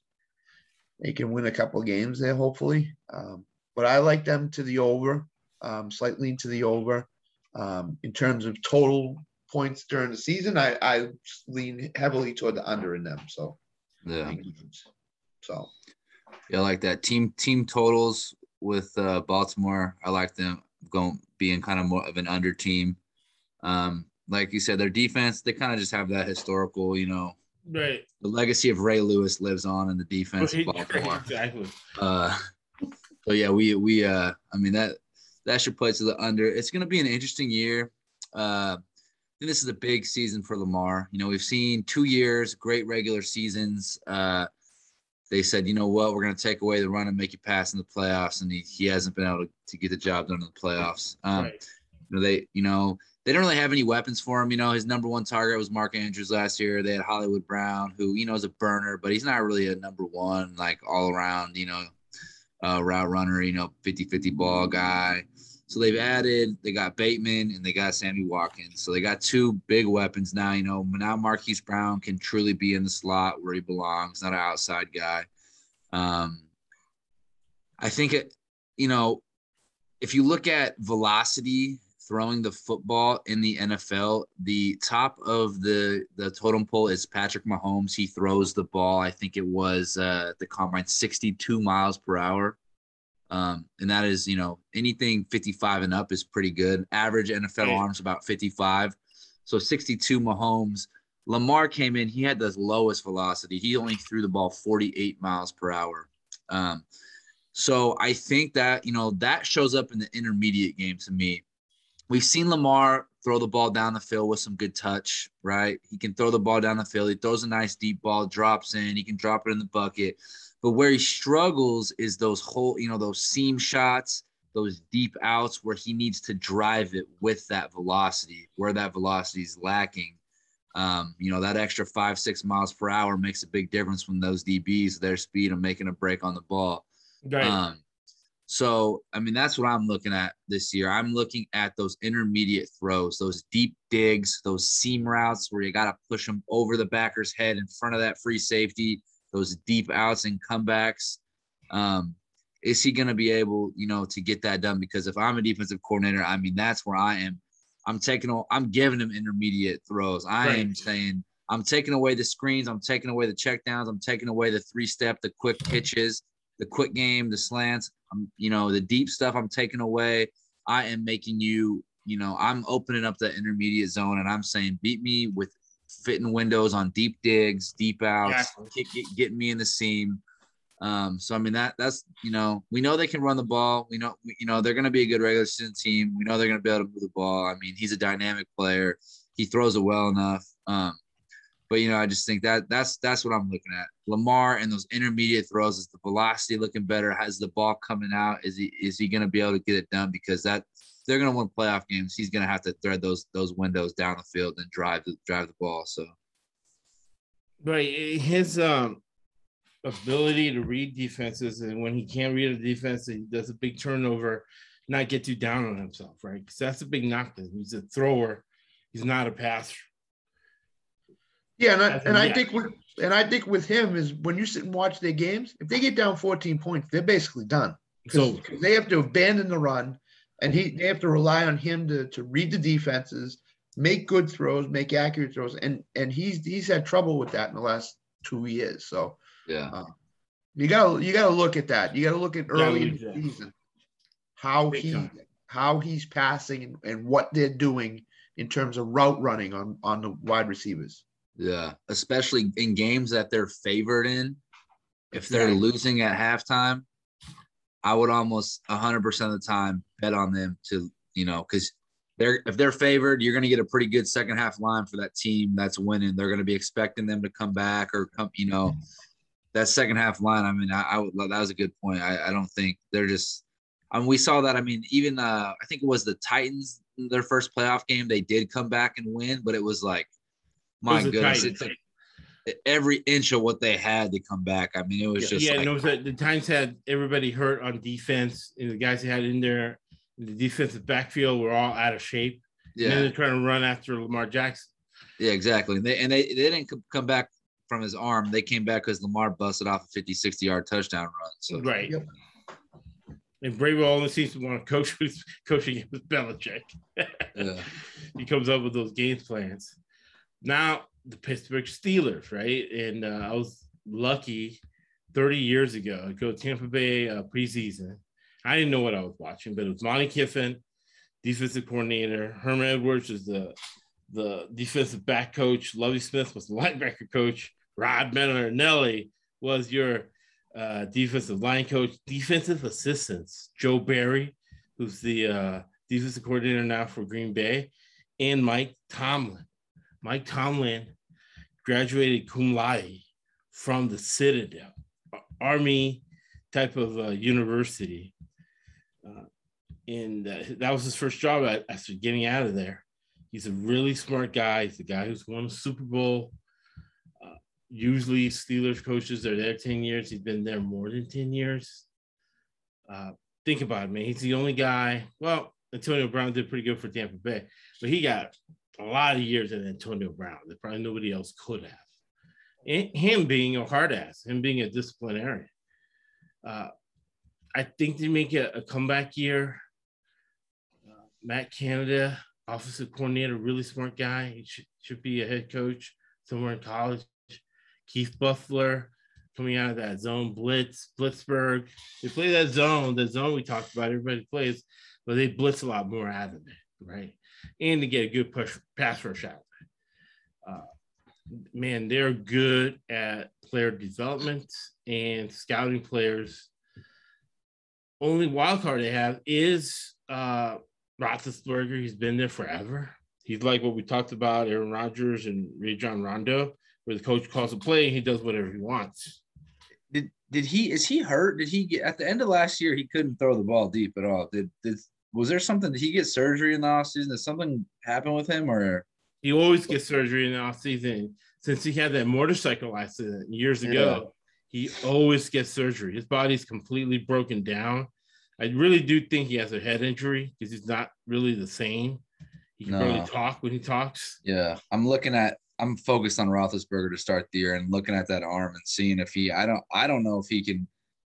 S5: They can win a couple games there, hopefully. Um, but I like them to the over, um, slightly into the over. Um, in terms of total points during the season, I, I lean heavily toward the under in them. So,
S4: yeah.
S5: So,
S4: yeah, I like that team team totals with uh, Baltimore. I like them going being kind of more of an under team. Um, like you said, their defense they kind of just have that historical, you know,
S3: right.
S4: The legacy of Ray Lewis lives on in the defense of <laughs> Baltimore.
S3: Exactly.
S4: Uh, so yeah, we we uh, I mean that that should play to the under. It's going to be an interesting year. Uh, I think this is a big season for Lamar. You know, we've seen two years, great regular seasons. Uh, they said, you know what, we're going to take away the run and make you pass in the playoffs, and he, he hasn't been able to, to get the job done in the playoffs. Um,
S3: Right.
S4: You know, they, you know, they don't really have any weapons for him. You know, his number one target was Mark Andrews last year. They had Hollywood Brown, who you know is a burner, but he's not really a number one, like all around, you know, uh, route runner, you know, 50-50 ball guy. So they've added, they got Bateman and they got Sammy Watkins. So they got two big weapons now. You know, now Marquise Brown can truly be in the slot where he belongs, not an outside guy. Um, I think it, you know, if you look at velocity throwing the football in the NFL, the top of the the totem pole is Patrick Mahomes. He throws the ball. I think it was uh, the combine 62 miles per hour. Um, and that is, you know, anything 55 and up is pretty good. Average NFL
S3: Right.
S4: arms about 55. So 62 Mahomes. Lamar came in, he had the lowest velocity. He only threw the ball 48 miles per hour. Um, so I think that, you know, that shows up in the intermediate game to me. We've seen Lamar throw the ball down the field with some good touch, right? He can throw the ball down the field. He throws a nice deep ball, drops in, he can drop it in the bucket. But where he struggles is those whole, you know, those seam shots, those deep outs where he needs to drive it with that velocity, where that velocity is lacking. Um, you know, that extra five, six miles per hour makes a big difference when those DBs, their speed of making a break on the ball.
S3: Right.
S4: Um, so, I mean, that's what I'm looking at this year. I'm looking at those intermediate throws, those deep digs, those seam routes where you got to push them over the backer's head in front of that free safety, those deep outs and comebacks. Um, is he going to be able, you know, to get that done? Because if I'm a defensive coordinator, I mean, that's where I am. I'm taking, I'm giving him intermediate throws. I am saying, I'm taking away the screens. I'm taking away the checkdowns. I'm taking away the three step, the quick pitches, the quick game, the slants. I'm, you know, the deep stuff I'm taking away. I am making you, you know, I'm opening up the intermediate zone and I'm saying beat me with fitting windows on deep digs, deep outs,
S3: Exactly.
S4: get, get, getting me in the seam. Um, so I mean that that's you know we know they can run the ball. We know you know they're going to be a good regular season team. We know they're going to be able to move the ball. I mean he's a dynamic player. He throws it well enough. Um, but you know I just think that that's that's what I'm looking at. Lamar and those intermediate throws is the velocity looking better. Has the ball coming out? Is he is he going to be able to get it done? Because that they're going to win playoff games. He's going to have to thread those those windows down the field and drive the drive the ball. So
S3: Right. His um ability to read defenses and when he can't read a defense, he does a big turnover, not get too down on himself, right? Because that's a big knock to him. He's a thrower, he's not a passer.
S5: Yeah, and I, and
S3: in,
S5: I think with and I think with him is when you sit and watch their games, if they get down 14 points, they're basically done.
S3: So
S5: Because they have to abandon the run, and he they have to rely on him to to read the defenses, make good throws, make accurate throws, and and he's he's had trouble with that in the last two years. So
S4: yeah, uh,
S5: you gotta you gotta look at that. You gotta look at early in the season how
S3: Big
S5: he
S3: time.
S5: how he's passing and, and what they're doing in terms of route running on on the wide receivers.
S4: Yeah, especially in games that they're favored in. If they're
S5: Right.
S4: losing at halftime, I would almost 100% of the time bet on them to, you know, because they're if they're favored, you're going to get a pretty good second half line for that team that's winning. They're going to be expecting them to come back or come, you know, that second half line. I mean, I, I would that was a good point. I, I don't think they're just. I mean, we saw that. I mean, even uh, I think it was the Titans their first playoff game. They did come back and win, but it was like, my
S3: Those are
S4: goodness,
S3: Titans.
S4: it took every inch of what they had to come back. I mean, it was just
S3: yeah,
S4: like,
S3: and it was the Times had everybody hurt on defense, and the guys they had in there, the defensive backfield were all out of shape. And then
S4: yeah,
S3: they're trying to run after Lamar Jackson.
S4: yeah, exactly. And they and they, they didn't come back from his arm. They came back because Lamar busted off a 50, 60 yard touchdown run. So
S3: Right.
S5: Yep.
S3: And Vrabel only seems to want to coach with coaching with Belichick. <laughs>
S4: yeah,
S3: he comes up with those game plans. Now the Pittsburgh Steelers, right? And uh, I was lucky 30 years ago to go to Tampa Bay uh, preseason. I didn't know what I was watching, but it was Monte Kiffin, defensive coordinator. Herman Edwards is the the defensive back coach. Lovie Smith was the <laughs> linebacker coach. Rod Marinelli was your uh, defensive line coach. Defensive assistants, Joe Barry, who's the uh, defensive coordinator now for Green Bay and Mike Tomlin. Mike Tomlin graduated cum laude from the Citadel, Army type of uh, university. Uh, and that was his first job after getting out of there. He's a really smart guy. He's the guy who's won Super Bowl. Uh, usually, Steelers coaches are there 10 years. He's been there more than 10 years. Uh, think about it, man. He's the only guy. Well, Antonio Brown did pretty good for Tampa Bay, but he got a lot of years in Antonio Brown that probably nobody else could have. And him being a hard ass, him being a disciplinarian. Uh, I think they make a, a comeback year. Uh, Matt Canada, offensive coordinator, really smart guy. He should, should be a head coach somewhere in college. Keith Butler coming out of that zone blitz, Blitzburg. They play that zone, the zone we talked about, everybody plays, but they blitz a lot more out of it, right? And to get a good push pass rush out. Uh, man, they're good at player development and scouting players. Only wild card they have is uh Roethlisberger. He's been there forever. He's like what we talked about, Aaron Rodgers and Rajon Rondo, where the coach calls a play and he does whatever he wants
S4: did did he is he hurt? Did he get at the end of last year? He couldn't throw the ball deep at all. Did did was there something? Did he get surgery in the offseason? Did something happen with him or?
S3: He always gets surgery in the offseason. Since he had that motorcycle accident years ago, yeah. He always gets surgery. His body's completely broken down. I really do think he has a head injury because he's not really the same. He can no. barely talk when he talks.
S4: Yeah, I'm looking at I'm focused on Roethlisberger to start the year and looking at that arm and seeing if he. I don't. I don't know if he can.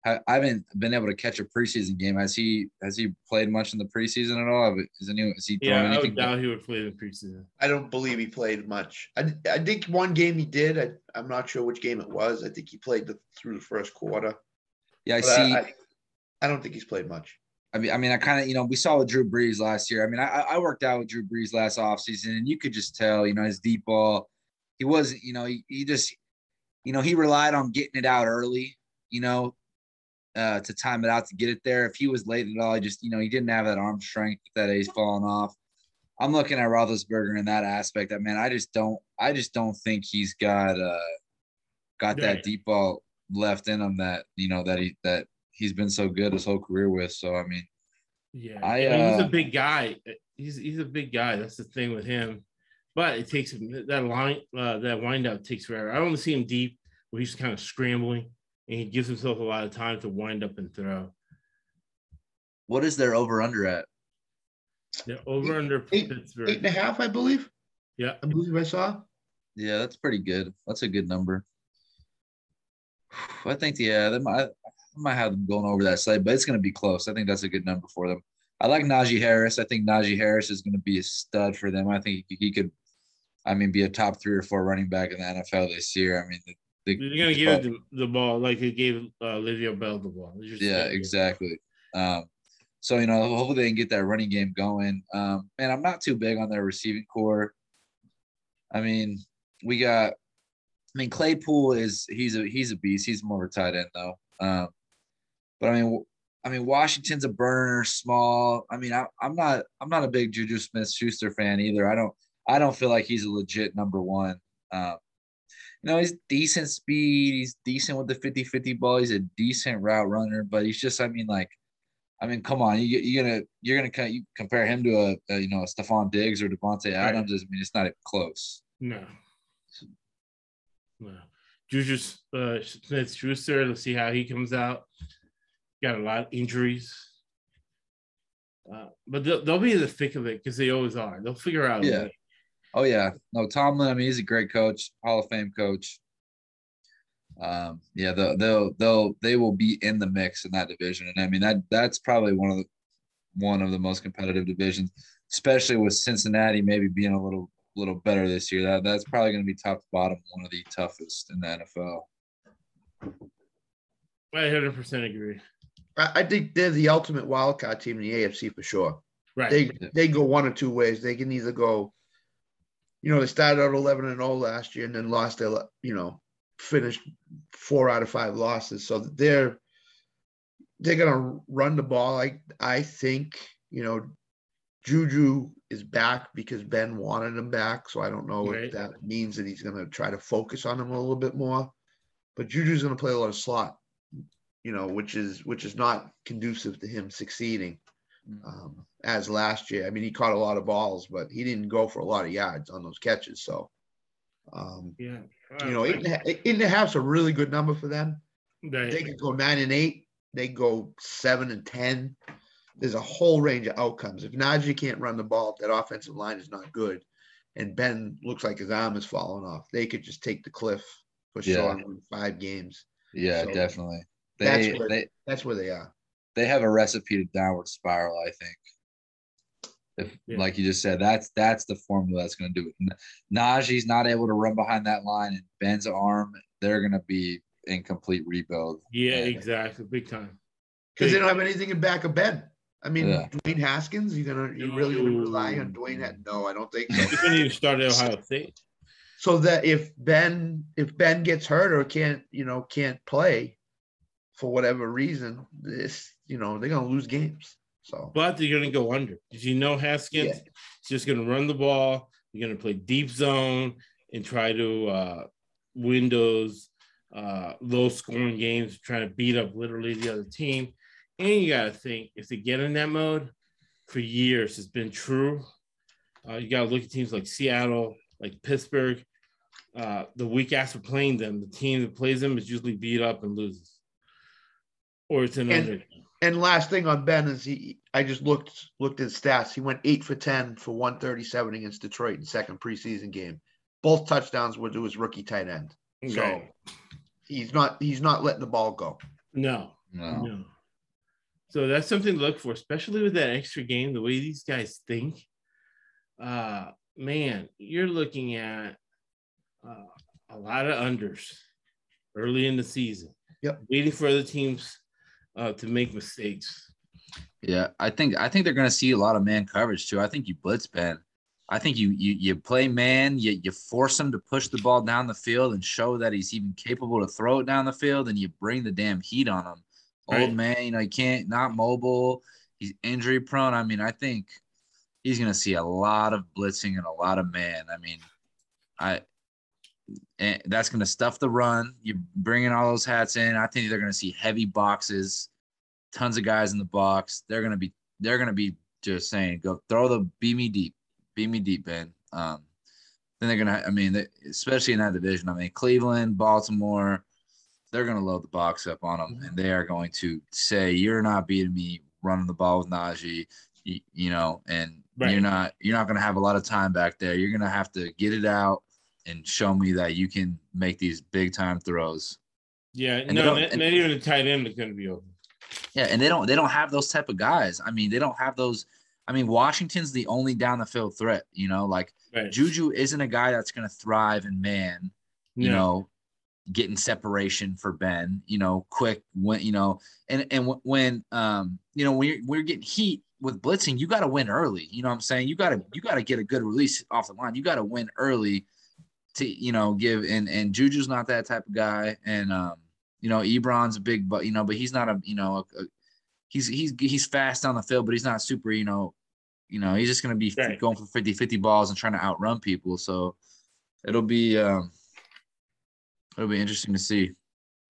S4: I haven't been able to catch a preseason game. Has he? Has he played much in the preseason at all? Is anyone? Is he?
S3: Yeah, I would doubt he would play in preseason.
S5: I don't believe he played much. I, I think one game he did. I, I'm not sure which game it was. I think he played the, through the first quarter.
S4: Yeah, I but see.
S5: I, I don't think he's played much.
S4: I mean, I mean, I kind of, you know, we saw with Drew Brees last year. I mean, I, I worked out with Drew Brees last offseason, and you could just tell, you know, his deep ball he wasn't, you know, he, he just, you know, he relied on getting it out early, you know, uh, to time it out to get it there. If he was late at all, he just, you know, he didn't have that arm strength that he's falling off. I'm looking at Roethlisberger in that aspect. I mean, I just don't, I just don't think he's got, uh, got that deep ball left in him that you know that he that he's been so good his whole career with. So I mean,
S3: yeah, I, mean, he's a uh, big guy. He's he's a big guy. That's the thing with him but it takes that line uh, that windup takes forever. I don't see him deep where he's kind of scrambling and he gives himself a lot of time to wind up and throw.
S4: What is their over under at?
S3: The over eight, under
S5: eight, Pittsburgh. Eight and a half, I believe.
S3: Yeah.
S5: I believe I saw.
S4: Yeah, that's pretty good. That's a good number. I think, yeah, they might, I might have them going over that side, but it's going to be close. I think that's a good number for them. I like Najee Harris. I think Najee Harris is going to be a stud for them. I think he could I mean, be a top three or four running back in the NFL this year. I mean, the,
S3: you're gonna give the, the, ball like you gave uh, Le'Veon Bell the ball.
S4: Yeah, exactly. Um, so you know, hopefully they can get that running game going. Um, and I'm not too big on their receiving core. I mean, we got. I mean, Claypool is he's a he's a beast. He's more of a tight end though. Um, but I mean, I mean, Washington's a burner, small. I mean, I, am not I'm not a big Juju Smith Schuster fan either. I don't I don't feel like he's a legit number one. Um, you know, he's decent speed. He's decent with the 50 50 ball. He's a decent route runner, but he's just, I mean, like, I mean, come on, you, you're gonna you're gonna you compare him to a, a you know a Stefon Diggs or Davante Adams. Right. I mean, it's not close.
S3: No. No. Juju uh, Smith Schuster. Let's see how he comes out. Got a lot of injuries. Uh, but they'll, they'll, be in the thick of it because they always are. They'll figure out.
S4: Yeah. Oh yeah, no Tomlin. I mean, he's a great coach, Hall of Fame coach. Um, yeah, they'll, they'll they'll they will be in the mix in that division, and I mean that that's probably one of the one of the most competitive divisions, especially with Cincinnati maybe being a little little better this year. That that's probably going to be top to bottom one of the toughest in the NFL.
S3: I 100% agree.
S5: I think they're the ultimate wildcard team in the AFC for sure.
S3: Right.
S5: They they go one or two ways. They can either go you know, they started out 11 and 0 last year and then lost their, you know, finished four out of five losses. So they're, they're going to run the ball. I, I think, you know, Juju is back because Ben wanted him back. So I don't know
S3: Right.
S5: if that means that he's going to try to focus on him a little bit more. But Juju's going to play a lot of slot, you know, which is which is not conducive to him succeeding um, as last year. I mean, he caught a lot of balls, but he didn't go for a lot of yards on those catches. So, um,
S3: Yeah.
S5: you know, eight and, a half, eight and a half's a really good number for them.
S3: Right.
S5: They could go nine and eight. They go seven and ten. There's a whole range of outcomes. If Najee can't run the ball, if that offensive line is not good, and Ben looks like his arm is falling off, they could just take the cliff for
S4: Yeah.
S5: sure and win five games.
S4: Yeah,
S5: So,
S4: definitely.
S5: that's where-
S4: they
S5: That's where they are.
S4: They have a recipe to downward spiral. I think. If,
S3: Yeah.
S4: like you just said, that's that's the formula that's going to do it. N- Najee's not able to run behind that line, and Ben's arm, they're going to be in complete rebuild.
S3: Yeah,
S4: And-
S3: exactly. Big time.
S5: Because they don't have anything in back of Ben. I mean,
S4: Yeah.
S5: Dwayne Haskins, you're gonna you really gonna rely on Dwayne? Ha- No, I don't think so.
S3: You couldn't even start at Ohio <laughs> State.
S5: so that if Ben if Ben gets hurt or can't you know can't play for whatever reason, this you know they're gonna lose games. So
S3: But they're going to go under. Did you know Haskins
S5: Yeah.
S3: is just going to run the ball? You're going to play deep zone and try to uh, win those uh, low scoring games, trying to beat up literally the other team. And you got to think if they get in that mode for years, it's been true. Uh, you got to look at teams like Seattle, like Pittsburgh. Uh, the week after playing them, the team that plays them is usually beat up and loses, or it's an
S5: And-
S3: under.
S5: And last thing on Ben is he I just looked looked at his stats. He went eight for ten for 137 against Detroit in second preseason game. Both touchdowns were to his rookie tight end. So he's not he's not letting the ball go.
S3: No,
S4: No.
S3: No. So that's something to look for, especially with that extra game, the way these guys think. Uh man, you're looking at uh, a lot of unders early in the season.
S5: Yep.
S3: Waiting for other teams uh, to make mistakes.
S4: Yeah, I think I think they're going to see a lot of man coverage too. I think you blitz Ben. I think you you you play man. You you force him to push the ball down the field and show that he's even capable to throw it down the field, and you bring the damn heat on him. Old man, you know he can't not mobile. He's injury prone. I mean, I think he's going to see a lot of blitzing and a lot of man. I mean, I and that's going to stuff the run. You're bringing all those hats in. I think they're going to see heavy boxes, tons of guys in the box. They're going to be they're going to be just saying, "Go throw the beat me deep, beat me deep, Ben." Um, then they're gonna. I mean, they, especially in that division. I mean, Cleveland, Baltimore, they're going to load the box up on them, and they are going to say, "You're not beating me running the ball with Najee." You, you know, and
S3: Right.
S4: you're not you're not going to have a lot of time back there. You're going to have to get it out and show me that you can make these big time throws.
S3: Yeah,
S4: And they
S3: no,
S4: don't- and-
S3: not even a tight end is going to be open.
S4: Yeah, and they don't they don't have those type of guys. I mean, they don't have those. I mean, Washington's the only down the field threat. You know, like
S3: Right.
S4: Juju isn't a guy that's going to thrive in man. You
S3: No.
S4: know, getting separation for Ben. You know, quick when you know, and and when um you know when you're, when you're getting heat with blitzing, you got to win early. You know what I'm saying? You got to you got to get a good release off the line. You got to win early to you know give and and Juju's not that type of guy. And um you know Ebron's a big but you know but he's not a you know a, a- he's he's he's fast on the field but he's not super you know you know he's just gonna be
S3: Right.
S4: going for 50 50 balls and trying to outrun people. So it'll be um it'll be interesting to see.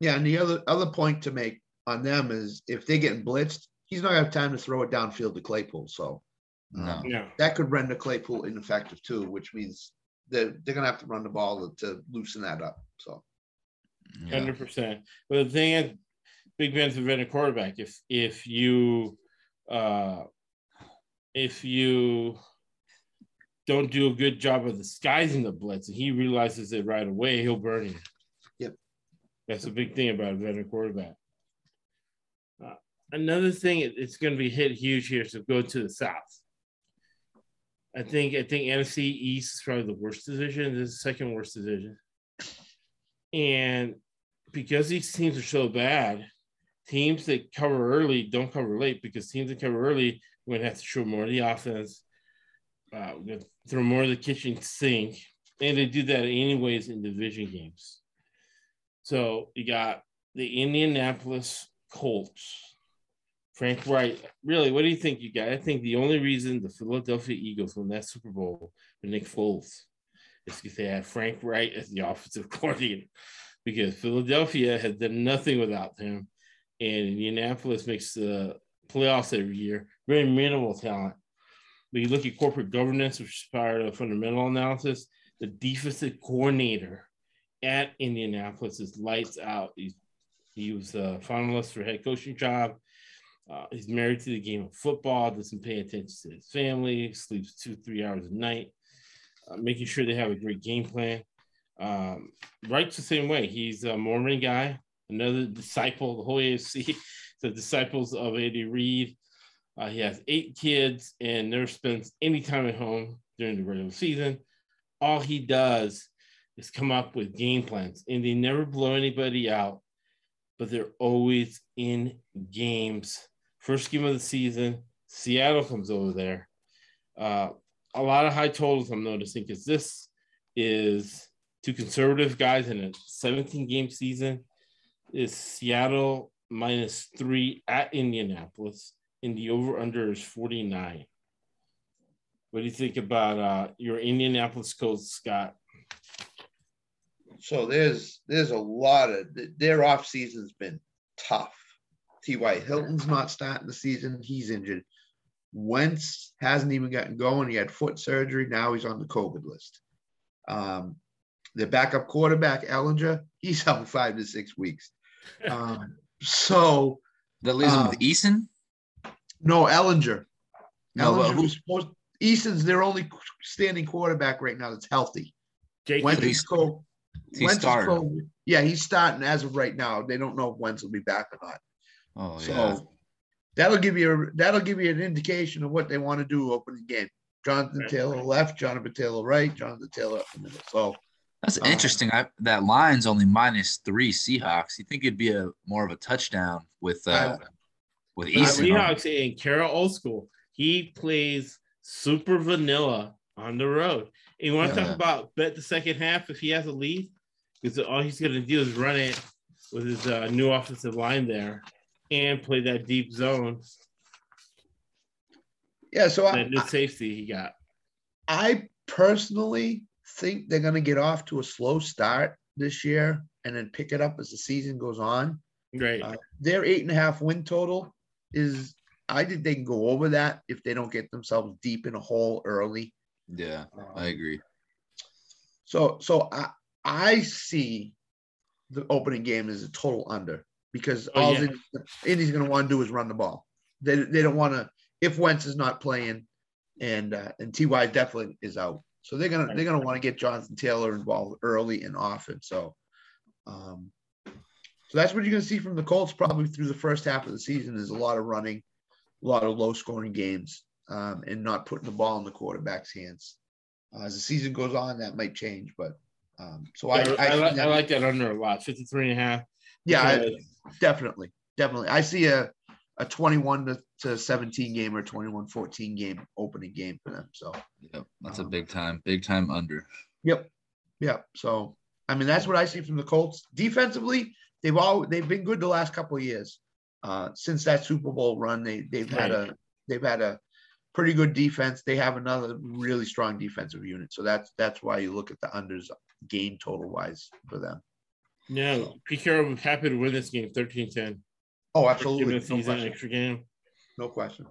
S5: Yeah, and the other other point to make on them is if they're getting blitzed, he's not gonna have time to throw it downfield to Claypool. So um,
S4: No.
S3: No.
S5: that could render Claypool ineffective too, which means they're they're gonna have to run the ball to, to loosen that up. So
S4: Yeah.
S3: Hundred percent. But the thing is, Big Ben's a veteran quarterback. If if you uh if you don't do a good job of disguising the blitz and he realizes it right away, he'll burn you.
S5: Yep.
S3: That's a big thing about a veteran quarterback. Uh, another thing, it- it's going to be hit huge here. So go to the South. I think I think NFC East is probably the worst division. This is the second worst division. And because these teams are so bad, teams that cover early don't cover late because teams that cover early we're gonna have to show more of the offense, uh, throw more of the kitchen sink, and they do that anyways in division games. So you got the Indianapolis Colts Frank Reich. Really, what do you think, you guys? I think the only reason the Philadelphia Eagles won that Super Bowl with Nick Foles is because they had Frank Reich as the <laughs> offensive coordinator. Because Philadelphia has done nothing without him, and Indianapolis makes the playoffs every year. Very minimal talent. When you look at corporate governance, which is part of fundamental analysis, the defensive coordinator at Indianapolis is lights out. He's, he was a finalist for head coaching job. Uh, he's married to the game of football, doesn't pay attention to his family, sleeps two, three hours a night, uh, making sure they have a great game plan. Um, Reich's the same way. He's a Mormon guy, another disciple, the whole AFC, <laughs> the disciples of Andy Reid. Uh, he has eight kids and never spends any time at home during the regular season. All he does is come up with game plans, and they never blow anybody out, but they're always in games. First game of the season, Seattle comes over there. Uh, a lot of high totals I'm noticing because this is two conservative guys in a 17 game season. Is Seattle minus three at Indianapolis, and the over under is 49. What do you think about uh, your Indianapolis Colts, Scott?
S5: So there's there's a lot of their off season's been tough. T.Y. Hilton's not starting the season. He's injured. Wentz hasn't even gotten going. He had foot surgery. Now he's on the COVID list. Um, the backup quarterback, Ehlinger, <laughs> he's out five to six weeks. Um, so
S4: That leaves him
S5: Um,
S4: with Eason.
S5: no, Ehlinger.
S4: No,
S5: Ehlinger
S4: who-
S5: was supposed. Eason's their only standing quarterback right now that's healthy.
S3: Jake,
S5: Wentz
S4: he's-
S5: is co-
S4: he's
S5: Wentz is co- yeah, he's starting as of right now. They don't know if Wentz will be back or not.
S4: Oh
S5: So
S4: yeah.
S5: that'll give you a, that'll give you an indication of what they want to do opening game. Jonathan
S3: Right.
S5: Taylor left, Jonathan Taylor right, Jonathan Taylor up the middle. So
S4: That's
S5: uh,
S4: interesting. I, that line's only minus three Seahawks. You think it'd be a more of a touchdown with uh, with
S3: the
S4: Eason?
S3: Seahawks and Carroll Old School. He plays super vanilla on the road. And you want to
S4: Yeah.
S3: talk about bet the second half if he has a lead? Because all he's going to do is run it with his uh, new offensive line there and play that deep zone,
S5: yeah, so I,
S3: that new safety he got.
S5: I personally think they're going to get off to a slow start this year and then pick it up as the season goes on.
S3: Great.
S5: Uh, their eight and a half win total is, I think they can go over that if they don't get themselves deep in a hole early.
S4: Yeah, I
S5: Um,
S4: agree.
S5: So, so I, I see the opening game as a total under because
S3: Oh,
S5: all
S3: yeah.
S5: Indy's, going to want to do is run the ball. They, they don't want to if Wentz is not playing, and uh, and Ty definitely is out. So they're gonna they're gonna want to get Jonathan Taylor involved early and often. So, um, so that's what you're gonna see from the Colts probably through the first half of the season is a lot of running, a lot of low scoring games, um, and not putting the ball in the quarterback's hands. Uh, as the season goes on, that might change, but um, so I,
S3: I,
S5: I,
S3: I, like,
S5: that-
S3: I like that under a lot 53 and a half.
S5: Yeah, I- definitely, definitely. I see a a 21 to, to 17 game or 21 14 game opening game for them. So,
S4: Yep, that's a
S5: um,
S4: big time, big time under.
S5: yep, yep. So, I mean, that's what I see from the Colts defensively. They've all they've been good the last couple of years. Uh, since that Super Bowl run, they they've had a they've had a pretty good defense. They have another really strong defensive unit. So that's that's why you look at the unders game total wise for them.
S3: Yeah, Carroll was happy to win this game 13 10.
S5: Oh,
S3: First game of
S5: absolutely,
S3: the
S5: no question.
S3: extra game.
S5: No question.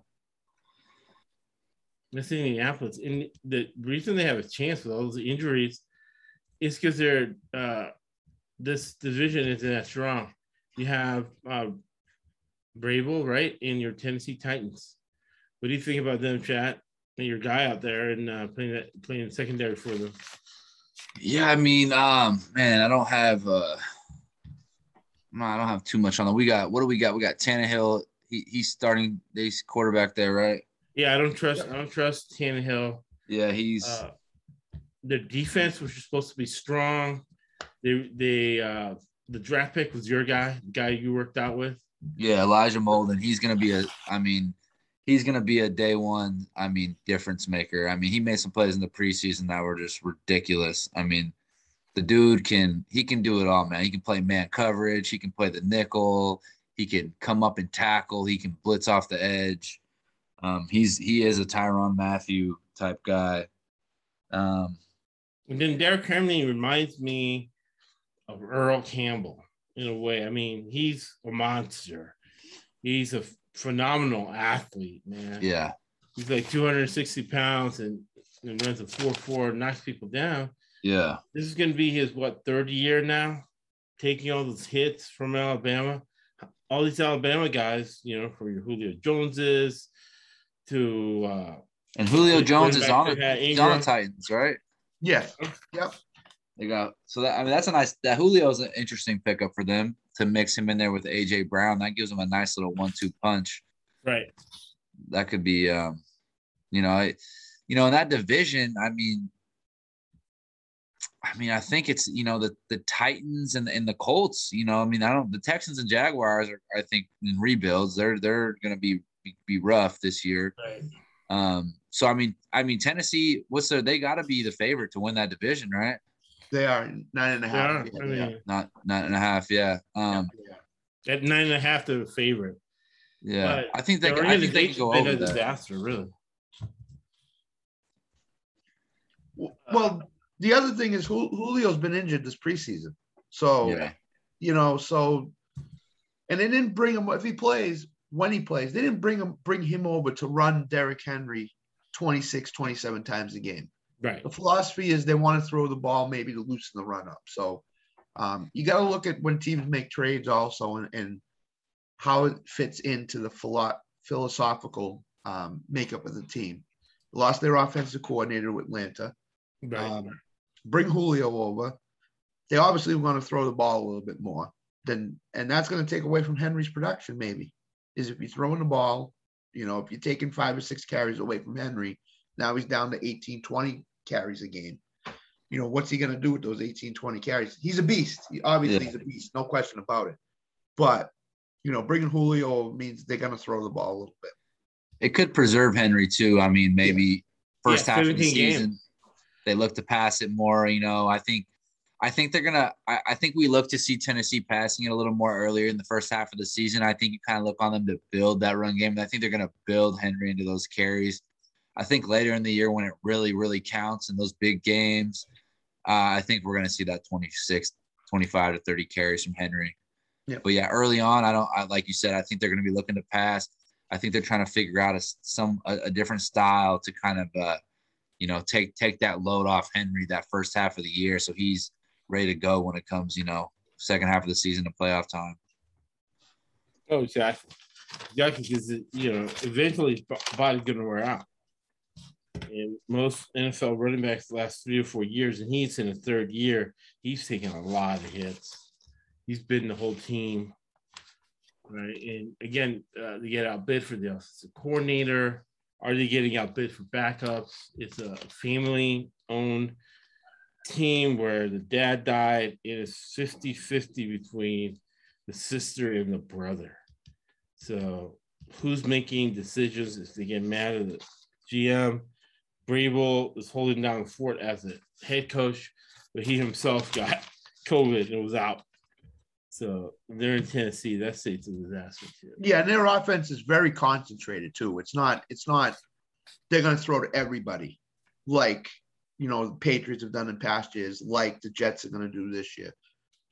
S3: Missing That's Indianapolis. And the reason they have a chance with all those injuries is because they're uh, this division isn't that strong. You have uh, right, and your Tennessee Titans. What do you think about them, chat? And your guy out there and uh, playing that playing secondary for them.
S4: Yeah, I mean, um, man, I don't have uh no, I don't have too much on them. We got what do we got? We got Tannehill. He he's starting he's quarterback there, right?
S3: Yeah, I don't trust. I don't trust Tannehill.
S4: Yeah, he's
S3: Uh, their defense, which is supposed to be strong, they they uh, the draft pick was your guy, the guy you worked out with.
S4: yeah, Elijah Molden. He's gonna be a I mean, he's gonna be a day one, I mean, difference maker. I mean, he made some plays in the preseason that were just ridiculous. I mean, the dude can he can do it all, man. He can play man coverage, he can play the nickel, He can come up and tackle. He can blitz off the edge. Um, he's he is a Tyrann Mathieu type guy. Um,
S3: And then Derrick Henry reminds me of Earl Campbell in a way. I mean, he's a monster. He's a phenomenal athlete, man.
S4: yeah,
S3: He's like 260 pounds and, and runs a 4-4, knocks people down.
S4: yeah,
S3: This is going to be his what third year now, taking all those hits from Alabama. All these Alabama guys, you know, from your Julio Joneses to uh,
S4: and Julio Jones is on
S3: they
S4: it.
S3: had
S4: He's on the Titans, right?
S5: Yeah. Yep.
S4: They got so that I mean that's a nice that Julio's an interesting pickup for them to mix him in there with AJ Brown. That gives him a nice little one-two punch.
S3: right.
S4: That could be, um, you know, I, you know, in that division. I mean, I mean, I think it's you know the the Titans and and the Colts. You know, I mean, I don't the Texans and Jaguars are I think in rebuilds. They're they're going to be be rough this year.
S3: Right.
S4: Um, so I mean, I mean Tennessee. What's their? They got to be the favorite to win that division, right?
S5: They are nine and a half.
S3: Yeah,
S5: Yeah,
S3: I mean,
S5: yeah.
S4: Not nine and a half. Yeah. Um,
S3: at nine and a half, they're the favorite.
S4: yeah.
S3: But
S4: I think they.
S3: Their
S4: I think they can go over
S3: a
S4: that.
S3: disaster, really.
S5: Well, the other thing is Julio's been injured this preseason, so
S4: Yeah.
S5: you know, so and they didn't bring him if he plays when he plays. They didn't bring him bring him over to run Derrick Henry 26, 27 times a game.
S3: Right.
S5: The philosophy is they want to throw the ball maybe to loosen the run up. So um, you got to look at when teams make trades also and, and how it fits into the philo- philosophical um, makeup of the team. Lost their offensive coordinator with Atlanta.
S3: Right.
S5: Um, bring Julio over. They obviously want to throw the ball a little bit more. Then and that's going to take away from Henry's production. Maybe is if you're throwing the ball, you know, if you're taking five or six carries away from Henry, now he's down to 18, 20 carries a game. You know, what's he going to do with those 18, 20 carries? He's a beast. He, obviously,
S4: Yeah.
S5: he's a beast. No question about it. But, you know, bringing Julio means they're going to throw the ball a little bit.
S4: It could preserve Henry too. I mean, maybe first
S3: Yeah,
S4: half of the
S3: 17 games.
S4: season they look to pass it more. You know, I think I think they're gonna. I, I think we look to see Tennessee passing it a little more earlier in the first half of the season. I think you kind of look on them to build that run game. I think they're gonna build Henry into those carries. I think later in the year when it really, really counts in those big games, uh, I think we're gonna see that 26, 25 to 30 carries from Henry.
S5: Yeah.
S4: But yeah, early on, I don't. I, like you said, I think they're gonna be looking to pass. I think they're trying to figure out a s- some a, a different style to kind of uh, you know take take that load off Henry that first half of the year, so he's ready to go when it comes you know second half of the season to playoff time.
S3: Oh, exactly. Exactly, because you know, eventually his body's gonna wear out. And most NFL running backs the last three or four years, and he's in his third year, he's taken a lot of hits. He's been the whole team, right? And again, uh, they get outbid for the offensive coordinator. Are they getting outbid for backups? It's a family-owned team where the dad died. It is 50-50 between the sister and the brother. So who's making decisions if they get mad at the GM? Vrabel is holding down the fort as a head coach, but he himself got <laughs> COVID and was out. So they're in Tennessee. That state's a disaster too.
S5: Yeah, and their offense is very concentrated too. It's not, it's not, they're going to throw to everybody like, you know, the Patriots have done in past years, like the Jets are going to do this year.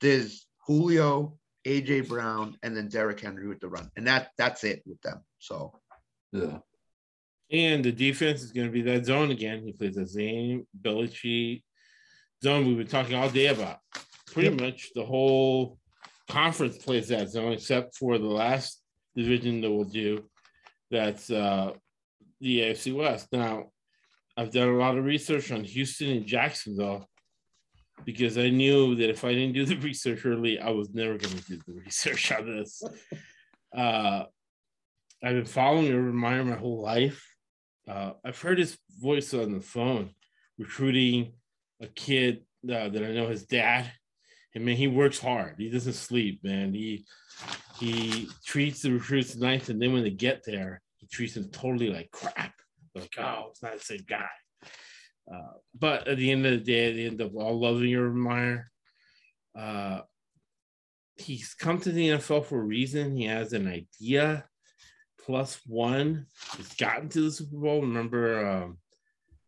S5: There's Julio, AJ Brown, and then Derrick Henry with the run. And that that's it with them. So
S4: Yeah.
S3: And the defense is going to be that zone again. He plays that same Belichick zone we've been talking all day about. Pretty much the whole conference plays that zone, except for the last division that we'll do. That's uh, the AFC West. Now, I've done a lot of research on Houston and Jacksonville because I knew that if I didn't do the <laughs> research early, I was never going to do the <laughs> research on this. Uh, I've been following Urban Meyer my whole life. Uh, I've heard his voice on the phone recruiting a kid uh, that I know his dad. And man, he works hard. He doesn't sleep, man. He he treats the recruits nice, and then when they get there, he treats them totally like crap. Like, oh, it's not the same guy. Uh, but at the end of the day, they end up all loving your Meyer. Uh, he's come to the NFL for a reason. He has an idea. Plus one. He's gotten to the Super Bowl. Remember, um,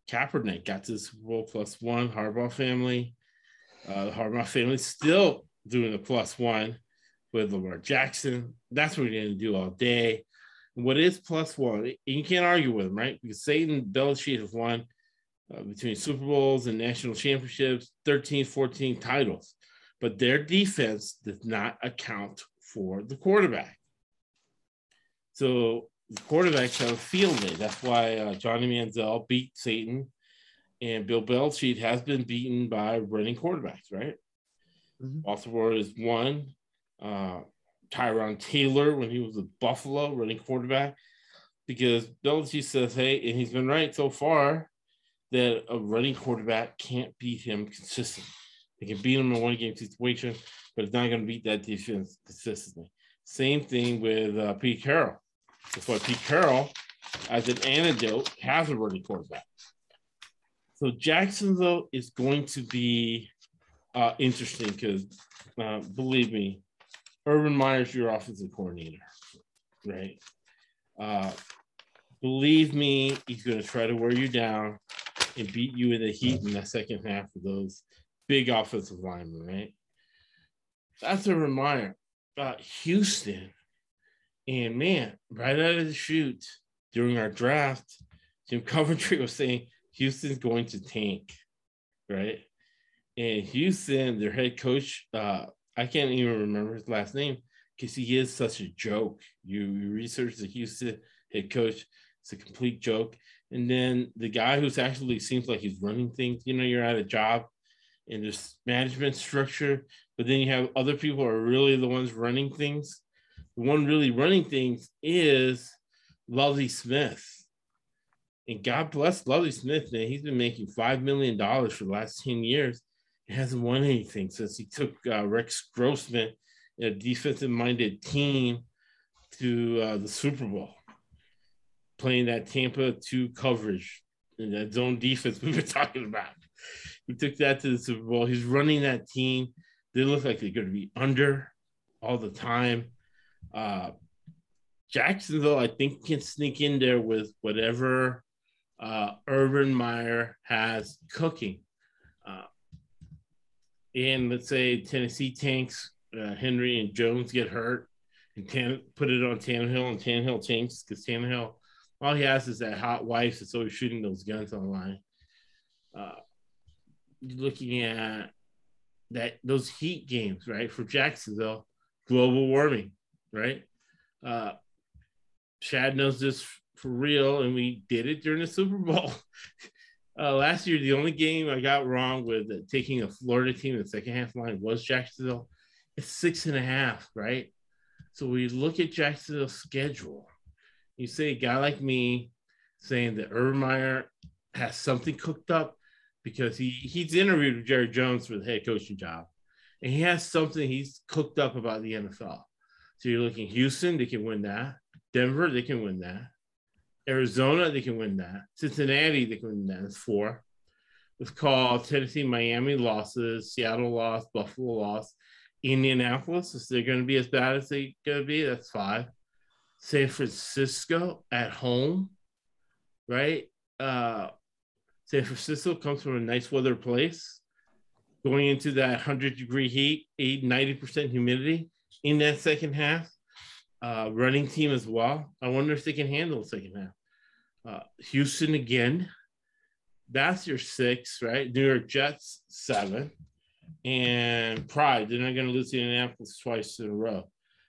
S3: Kaepernick got to the Super Bowl plus one. Harbaugh family. Uh, the Harbaugh family still doing the plus one with Lamar Jackson. That's what we're going to do all day. What is plus one? You can't argue with him, right? Because Saban Belichick have won uh, between Super Bowls and national championships, 13, 14 titles. But their defense does not account for the quarterback. So the quarterbacks have a field day. That's why uh, Johnny Manziel beat Saban, and Bill Belichick has been beaten by running quarterbacks, right? Mm-hmm. Baltimore is one. Uh, Tyrod Taylor when he was with Buffalo running quarterback, because Belichick says, hey, and he's been right so far that a running quarterback can't beat him consistently. They can beat him in one game situation, but it's not going to beat that defense consistently. Same thing with uh, Pete Carroll. That's why Pete Carroll, as an antidote, has a running quarterback. So Jacksonville is going to be uh, interesting because, uh, believe me, Urban Meyer's your offensive coordinator, right? Uh, believe me, he's going to try to wear you down and beat you in the heat in the second half of those big offensive linemen, right? That's Urban Meyer. Uh, Houston, and man, right out of the chute during our draft, Jim Coventry <laughs> was saying Houston's going to tank, right? And Houston, their head coach, uh, I can't even remember his last name because he is such a joke. You, you research the Houston head coach, it's a complete joke. And then the guy who's actually seems like he's running things, you know, you're at a job and there's management structure, but then you have other people are really the ones running things. One really running things is Lovie Smith. And God bless Lovie Smith, man. He's been making $5 million for the last 10 years. He hasn't won anything since he took uh, Rex Grossman, a defensive minded team, to uh, the Super Bowl, playing that Tampa 2 coverage and that zone defense <laughs> we were talking about. He took that to the Super Bowl. He's running that team. They look like they're going to be under all the time. Uh, Jacksonville, I think, can sneak in there with whatever uh, Urban Meyer has cooking. Uh, and let's say Tennessee tanks, uh, Henry and Jones get hurt, and Tan- put it on Tannehill, and Tannehill tanks because Tannehill, all he has is that hot wife that's always shooting those guns online. Uh, looking at that those heat games, right, for Jacksonville, global warming right? Uh, Shad knows this for real, and we did it during the Super Bowl. <laughs> Uh, last year, the only game I got wrong with uh, taking a Florida team in the second half line was Jacksonville. It's six and a half, right? So we look at Jacksonville's schedule. You say a guy like me saying that Urban Meyer has something cooked up because he he's interviewed with Jerry Jones for the head coaching job, and he has something he's cooked up about the NFL. So you're looking Houston, they can win that. Denver, they can win that. Arizona, they can win that. Cincinnati, they can win that. It's four. Let's call Tennessee, Miami losses, Seattle lost, Buffalo lost, Indianapolis. Is they're going to be as bad as they're going to be? That's five. San Francisco at home, right? Uh, San Francisco comes from a nice weather place. Going into that 100 degree heat, 80, 90% humidity in that second half. Uh, running team as well. I wonder if they can handle the second half. Uh, Houston again. That's your six, right? New York Jets, seven. And Pride, they're not going to lose to Indianapolis twice in a row.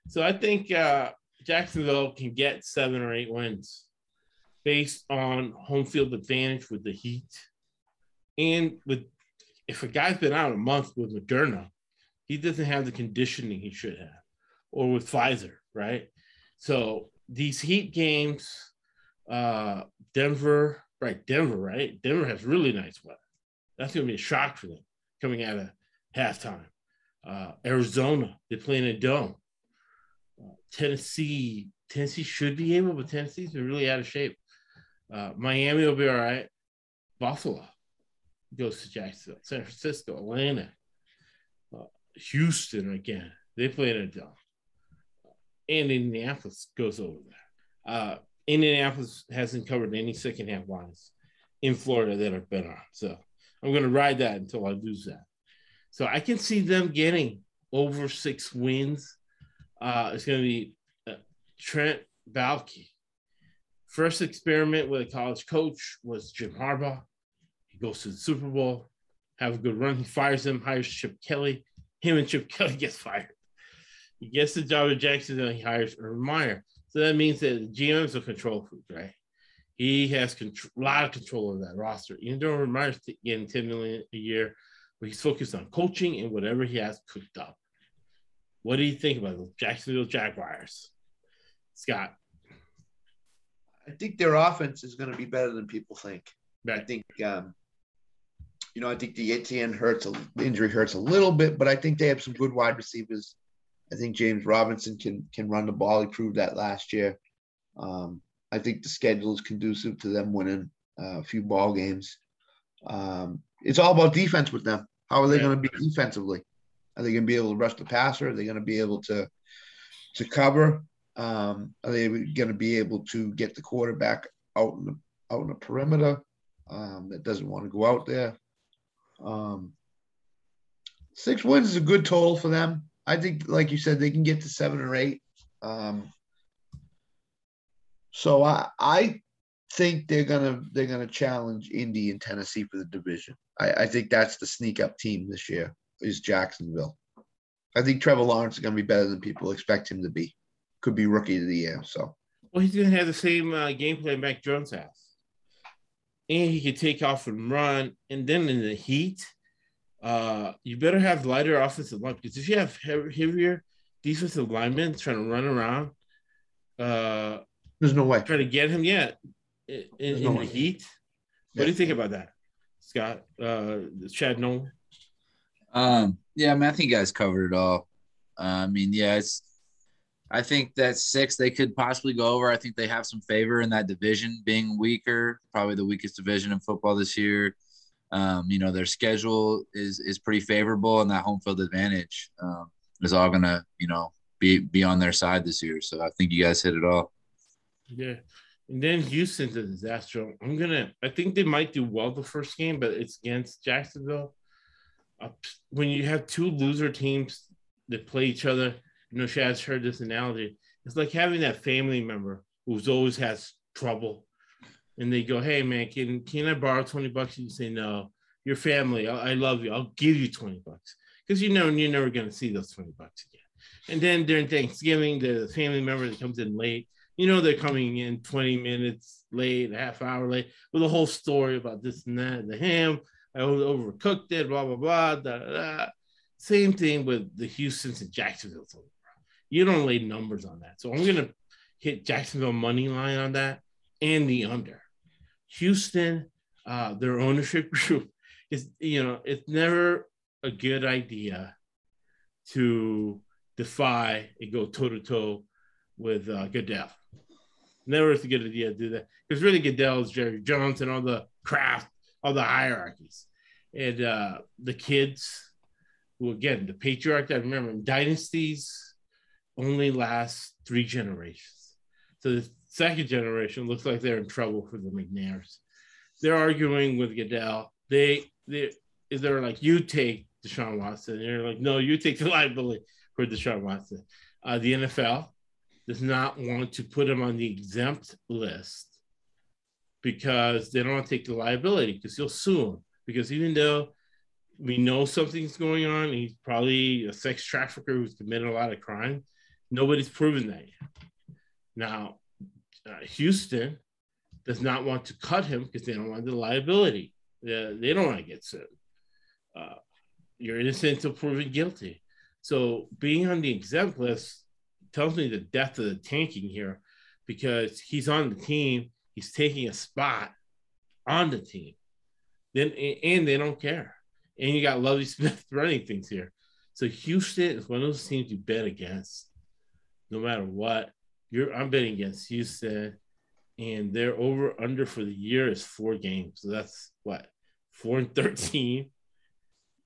S3: So I think uh, Jacksonville can get seven or eight wins based on home field advantage with the Heat. And with if a guy's been out a month with Moderna, he doesn't have the conditioning he should have or with Pfizer, right? So these heat games, uh, Denver, right? Denver, right? Denver has really nice weather. That's going to be a shock for them coming out of halftime. Uh, Arizona, they play in a dome. Uh, Tennessee, Tennessee should be able, but Tennessee's been really out of shape. Uh, Miami will be all right. Buffalo goes to Jacksonville, San Francisco, Atlanta, Houston again They play in a dome. And Indianapolis goes over there. Uh, Indianapolis hasn't covered any second half lines in Florida that I've been on. So I'm going to ride that until I lose that. So I can see them getting over six wins. Uh, it's going to be uh, Trent Baalke. First experiment with a college coach was Jim Harbaugh. He goes to the Super Bowl, have a good run. He fires him, hires Chip Kelly. Him and Chip Kelly <laughs> gets fired. He gets the job at Jacksonville. He hires Urban Meyer. So that means that the GM's a control freak, right? He has control, a lot of control over that roster. Even though Urban Meyer's getting 10 million a year, but he's focused on coaching and whatever he has cooked up. What do you think about the Jacksonville Jaguars? Scott.
S5: I think their offense is going to be better than people think.
S3: Right.
S5: I think, um, you know, I think the Etienne hurts, a, the injury hurts a little bit, but I think they have some good wide receivers. I think James Robinson can can run the ball. He proved that last year. Um, I think the schedule is conducive to them winning uh, a few ball games. Um, it's all about defense with them. How are they
S3: Yeah.
S5: going to be defensively? Are they going to be able to rush the passer? Are they going to be able to to cover? Um, are they going to be able to get the quarterback out in the out in the perimeter um, that doesn't want to go out there? Um, six wins is a good total for them. I think, like you said, they can get to seven or eight. Um, so I I think they're gonna they're gonna challenge Indy and Tennessee for the division. I, I think that's the sneak up team this year is Jacksonville. I think Trevor Lawrence is gonna be better than people expect him to be. Could be rookie of the year. So
S3: Well, he's to have the same uh, game Mac Jones has. And he could take off and run. And then in the heat, uh, you better have lighter offensive line because if you have heavier defensive linemen trying to run around, uh,
S5: there's no way.
S3: try to get him, yet in, in,
S5: no
S3: the
S5: way.
S3: heat. What do you think about that, Scott? Uh, Chad Nolan?
S4: Um, yeah, I mean, I think you guys covered it all. Uh, I mean, yeah, it's. I think that six they could possibly go over. I think they have some favor in that division being weaker, probably the weakest division in football this year. Um, you know, their schedule is is pretty favorable, and that home field advantage um, is all gonna, you know, be be on their side this year. So I think you guys hit it all.
S3: Yeah. And then Houston's a disaster. I'm gonna. I think they might do well the first game, but it's against Jacksonville. Uh, when you have two loser teams that play each other, you know, Shad's heard this analogy. It's like having that family member who's always has trouble, and they go, "Hey, man, can can I borrow twenty bucks?" And you say, "No, your family. I, I love you. I'll give you twenty bucks because you know you're never gonna see those twenty bucks again." And then during Thanksgiving, the family member that comes in late you know they're coming in 20 minutes late, a half hour late, with a whole story about this and that, the ham, I overcooked it, blah, blah, blah, da, da, da. Same thing with the Houston's and Jacksonville. You don't lay numbers on that. So I'm gonna hit Jacksonville money line on that and the under. Houston, uh, their ownership <laughs> group is, you know, it's never a good idea to defy and go toe to toe with uh, Goodell. Never is a good idea to do that because really Goodell is Jerry Jones and all the craft, all the hierarchies, and uh, the kids who again the patriarch. I remember dynasties only lasts three generations. So the second generation looks like they're in trouble for the McNairs. They're arguing with Goodell. They they they're like, you take Deshaun Watson. And you're like, no, you take the liability for Deshaun Watson. Uh, the NFL does not want to put him on the exempt list because they don't want to take the liability because he'll sue him. Because even though we know something's going on, he's probably a sex trafficker who's committed a lot of crime. Nobody's proven that yet. Now, uh, Houston does not want to cut him because they don't want the liability. They don't want to get sued. Uh, you're innocent until proven guilty. So being on the exempt list tells me the depth of the tanking here because he's on the team, he's taking a spot on the team. Then and they don't care. And you got Lovie <laughs> Smith running things here. So Houston is one of those teams you bet against, no matter what. You're I'm betting against Houston, and their over under for the year is four games. So that's what four and thirteen,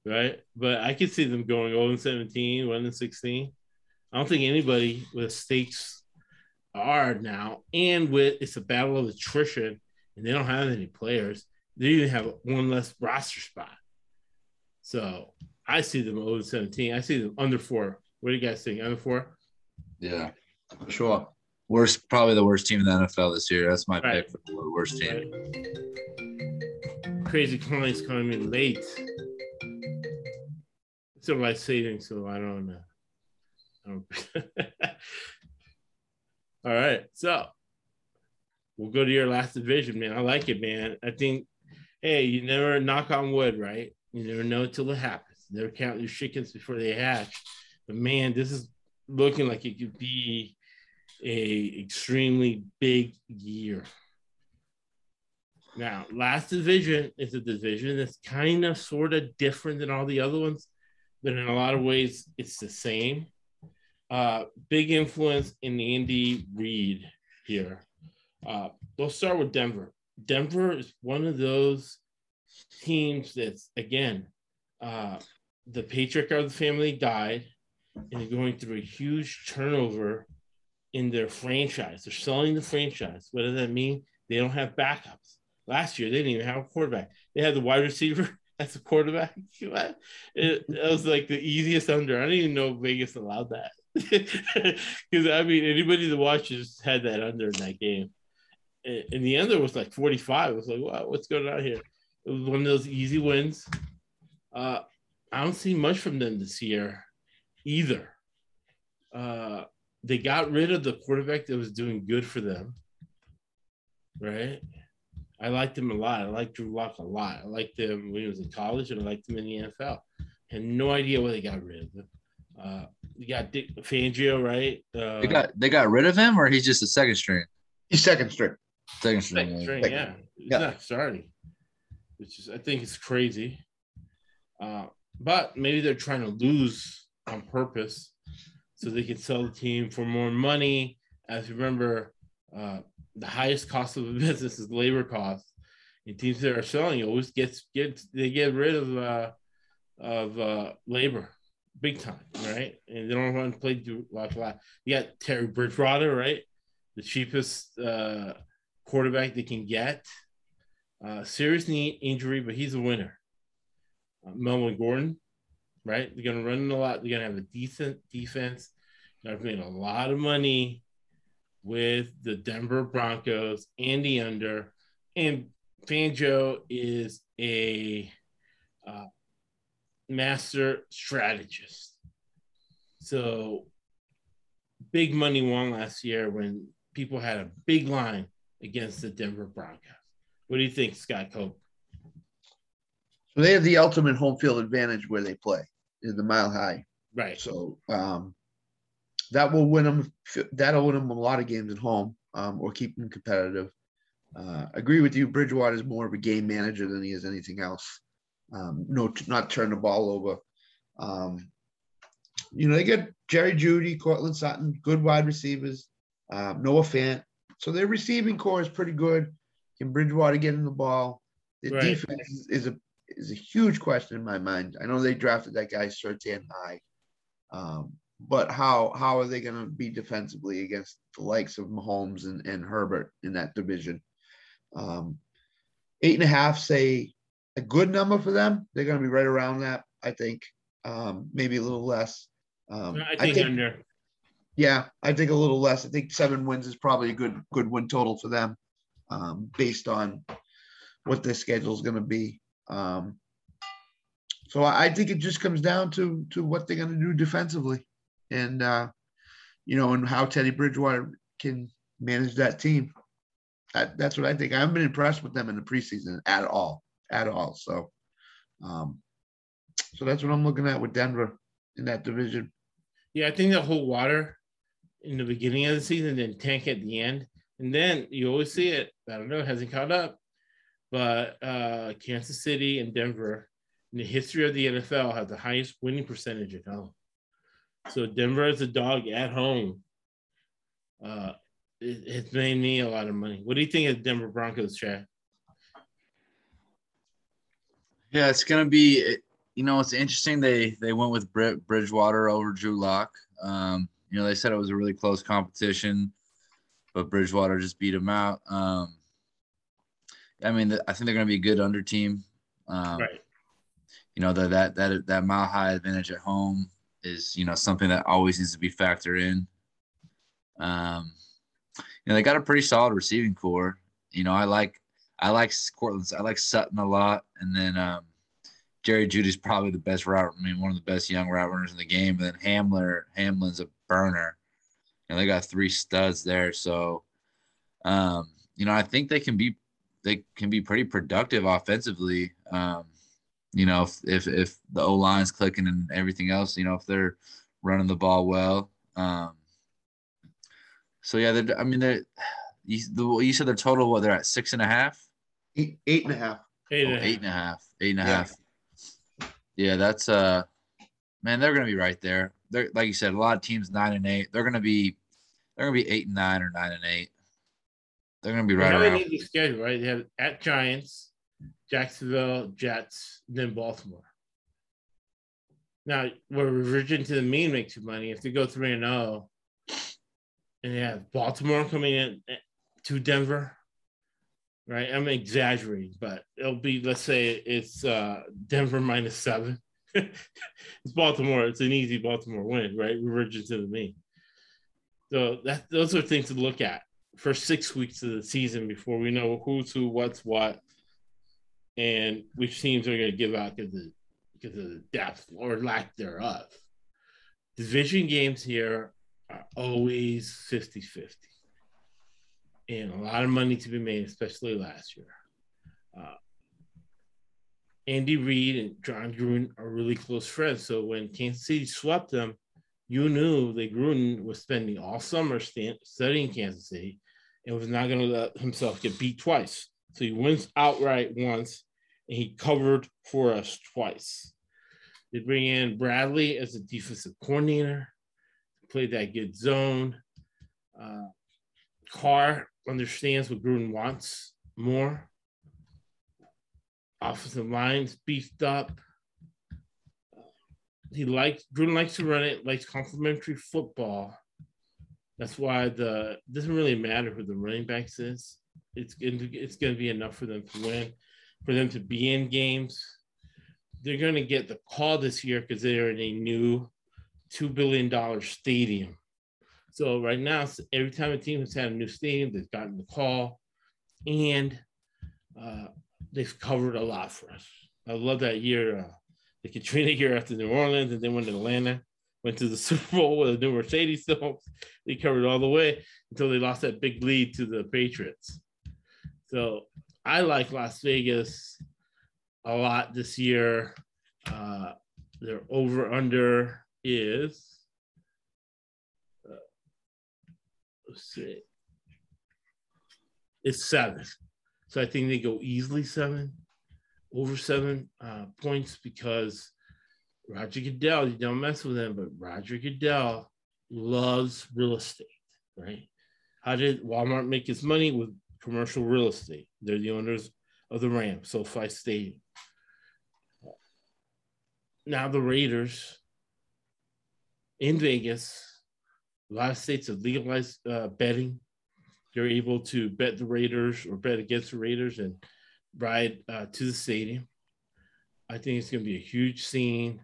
S3: right? But I could see them going 0 and 17, 1 and 16. I don't think anybody with stakes are now, and with it's a battle of attrition, and they don't have any players. They even have one less roster spot. So I see them oh over 17. I see them under four. What do you guys think? Under four?
S4: Yeah, sure. Worst, probably the worst team in the NFL this year. That's my
S3: Right.
S4: pick for the worst team.
S3: Crazy clients coming in late. So life saving, so I don't know. I don't- <laughs> All right, so we'll go to your last division, man. I like it, man. I think, hey, you never knock on wood, right? You never know until it happens. Never count your chickens before they hatch. But man, this is looking like it could be a extremely big year. Now, last division is a division that's kind of sort of different than all the other ones, but in a lot of ways, it's the same. Uh, big influence in the Andy Reid here. Uh, we'll start with Denver. Denver is one of those teams that's, again, uh, the patriarch of the family died, and they're going through a huge turnover in their franchise. They're selling the franchise. What does that mean? They don't have backups. Last year, they didn't even have a quarterback. They had the wide receiver <laughs> as a quarterback. <laughs> It, it was like the easiest under. I don't even know Vegas allowed that. <laughs> Because, I mean, anybody that watches had that under in that game. And the under was like 45. It was like, wow, what's going on here? It was one of those easy wins. Uh, I don't see much from them this year either. Uh, they got rid of the quarterback that was doing good for them. Right? I liked him a lot. I liked Drew Lock a lot. I liked him when he was in college, and I liked him in the NFL. Had no idea why they got rid of him. Uh, you got Vic Fangio, right? Uh,
S4: They got they got rid of him, or he's just a second string.
S5: He's second string.
S4: Second string.
S3: second
S4: yeah.
S3: string,
S5: Second.
S3: yeah. He's
S5: Yeah.
S3: not starting, which is I think it's crazy. Uh, but maybe they're trying to lose on purpose so they can sell the team for more money. As you remember, uh, the highest cost of a <laughs> business is labor costs. And teams that are selling always gets get they get rid of uh, of uh, labor big time, right? And they don't want to play do a lot. You got Teddy Bridgewater, right? The cheapest uh, quarterback they can get. Uh, serious knee injury, but he's a winner. Uh, Melvin Gordon, right? They're going to run a lot. They're going to have a decent defense. They've made a lot of money with the Denver Broncos and the under. And Fangio is a uh, master strategist. So big money won last year when people had a big line against the Denver Broncos. What do you think, Scott Cope?
S5: So they have the ultimate home field advantage where they play in the mile high.
S3: Right.
S5: So um, that will win them. That'll win them a lot of games at home um, or keep them competitive. Uh, agree with you. Bridgewater is more of a game manager than he is anything else. Um, no, not turn the ball over. Um, you know, they get Jerry Jeudy, Courtland Sutton, good wide receivers, um, Noah Fant. So their receiving core is pretty good. Can Bridgewater get in the ball? The
S3: Right.
S5: defense is, is a is a huge question in my mind. I know they drafted that guy Surtain high, um, but how how are they going to be defensively against the likes of Mahomes and, and Herbert in that division? Um, eight and a half, say a good number for them. They're going to be right around that, I think. Um, maybe a little less. Um,
S3: I think, under.
S5: yeah, I think a little less. I think seven wins is probably a good good win total for them, um, based on what their schedule is going to be. Um, so I, think it just comes down to to what they're going to do defensively, and uh, you know, and how Teddy Bridgewater can manage that team. That, that's what I think. I haven't been impressed with them in the preseason at all, at all. So, um, so that's what I'm looking at with Denver in that division.
S3: Yeah, I think they'll hold water in the beginning of the season, then tank at the end. And then you always see it. I don't know, hasn't caught up. But uh, Kansas City and Denver in the history of the NFL have the highest winning percentage at home. So Denver is a dog at home. Uh, it, it's made me a lot of money. What do you think of Denver Broncos, Chad?
S4: Yeah, it's gonna be. You know, it's interesting. They they went with Brit Bridgewater over Drew Lock. Um, You know, they said it was a really close competition, but Bridgewater just beat him out. Um, I mean, I think they're going to be a good under team. Um,
S3: Right.
S4: You know that that that that mile high advantage at home is you know something that always needs to be factored in. Um, you know they got a pretty solid receiving core. You know I like I like Courtland's I like Sutton a lot, and then um, Jerry Jeudy's probably the best route. I mean one of the best young route runners in the game. And then Hamler Hamlin's a burner. You know they got three studs there, so um, you know I think they can be they can be pretty productive offensively. Um, you know, if if, if the O line's clicking and everything else, you know, if they're running the ball well. Um, so yeah, I mean, they you, the, you said their total. What they're at six and a half,
S5: Eight, eight and a half.
S3: Eight
S4: Oh,
S3: and a
S4: eight and a half, eight and a
S5: Yeah.
S4: half. Yeah, that's uh, man, they're gonna be right there. They're like you said, a lot of teams nine and eight. They're gonna be, they're gonna be eight and nine or nine and eight. They're gonna be right
S3: Now they
S4: around.
S3: need the schedule, right? They have at Giants, Jacksonville, Jets, then Baltimore. Now, we're reversion to the mean make you money, if they go three and zero, and they have Baltimore coming in eh, to Denver, right? I'm exaggerating, but it'll be let's say it's uh, Denver minus seven. <laughs> it's Baltimore. It's an easy Baltimore win, right? Reversion to the mean. So that those are things to look at for six weeks of the season before we know who's who, what's what, and which teams are going to give out because of because of the depth or lack thereof. Division games here are always 50 50. And a lot of money to be made, especially last year. Uh, Andy Reid and Jon Gruden are really close friends. So when Kansas City swept them, you knew that Gruden was spending all summer studying Kansas City and was not going to let himself get beat twice. So he wins outright once, and he covered for us twice. They bring in Bradley as a defensive coordinator, played that good zone. Uh, Carr understands what Gruden wants more. Offensive lines beefed up. He likes Gruden likes to run it, likes complementary football. That's why the doesn't really matter who the running backs is. It's it's going to be enough for them to win, for them to be in games. They're going to get the call this year because they're in a new two billion dollar stadium. So right now, every time a team has had a new stadium, they've gotten the call, and uh, they've covered a lot for us. I love that year, uh, the Katrina year after New Orleans, and then went to Atlanta, went to the <laughs> Super Bowl with a new Mercedes-Benz. They covered all the way until they lost that big lead to the Patriots. So I like Las Vegas a lot this year. Uh, their over under is uh, let's see, it's seven. So I think they go easily seven, over seven uh, points because Roger Goodell, you don't mess with him, but Roger Goodell loves real estate, right? How did Walmart make its money with commercial real estate? They're the owners of the Rams, SoFi Stadium. Now the Raiders in Vegas, a lot of states have legalized uh, betting. They're able to bet the Raiders or bet against the Raiders and ride uh, to the stadium. I think it's going to be a huge scene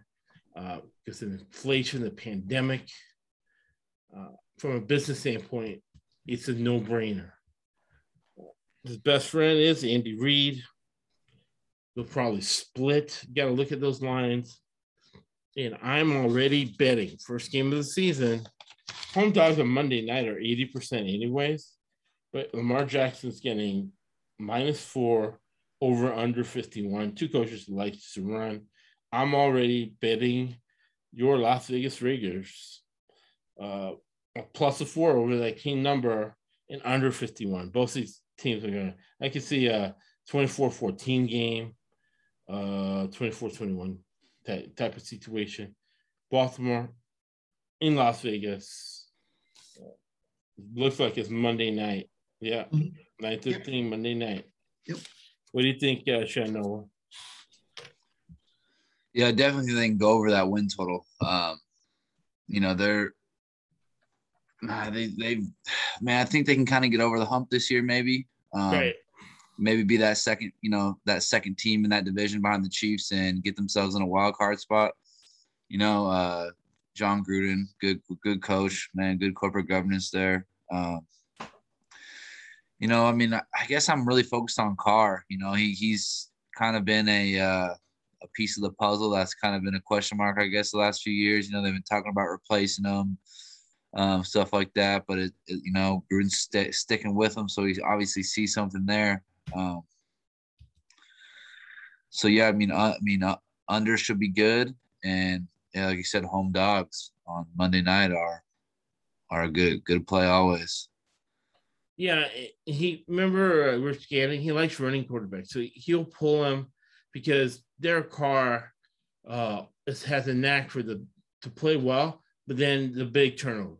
S3: because of inflation, the pandemic. Uh, from a business standpoint, it's a no-brainer. His best friend is Andy Reid. They'll probably split. Got to look at those lines. And I'm already betting first game of the season. Home dogs on Monday night are 80% anyways, but Lamar Jackson's getting minus four over under 51. Two coaches like to run. I'm already betting your Las Vegas Raiders uh, a plus a four over that key number and under 51. Both these teams are going to, I can see a 24 14 game, uh, 24 21 type, of situation. Baltimore in Las Vegas. Uh, looks like it's Monday night. Yeah,
S5: Mhm.
S3: 9 13 Monday night.
S5: Yep.
S3: What do you think, uh, Shanoa?
S4: Yeah, definitely they can go over that win total. Um, you know, they're Nah, they they man, I think they can kind of get over the hump this year, maybe. Um,
S3: right.
S4: Maybe be that second, you know, that second team in that division behind the Chiefs and get themselves in a wild card spot. You know, uh, Jon Gruden, good good coach, man, good corporate governance there. Um, you know, I mean, I guess I'm really focused on Carr. You know, he he's kind of been a uh, a piece of the puzzle that's kind of been a question mark, I guess, the last few years. You know, they've been talking about replacing him, um, stuff like that. But it, it you know, Gruden's st- sticking with him, so he obviously sees something there. Um, so yeah, I mean, uh, I mean, uh, under should be good, and yeah, like you said, home dogs on Monday night are are a good good play always.
S3: Yeah, he remember uh, Rich Gannon. He likes running quarterbacks, so he'll pull him because their Carr uh, has a knack for the to play well, but then the big turnover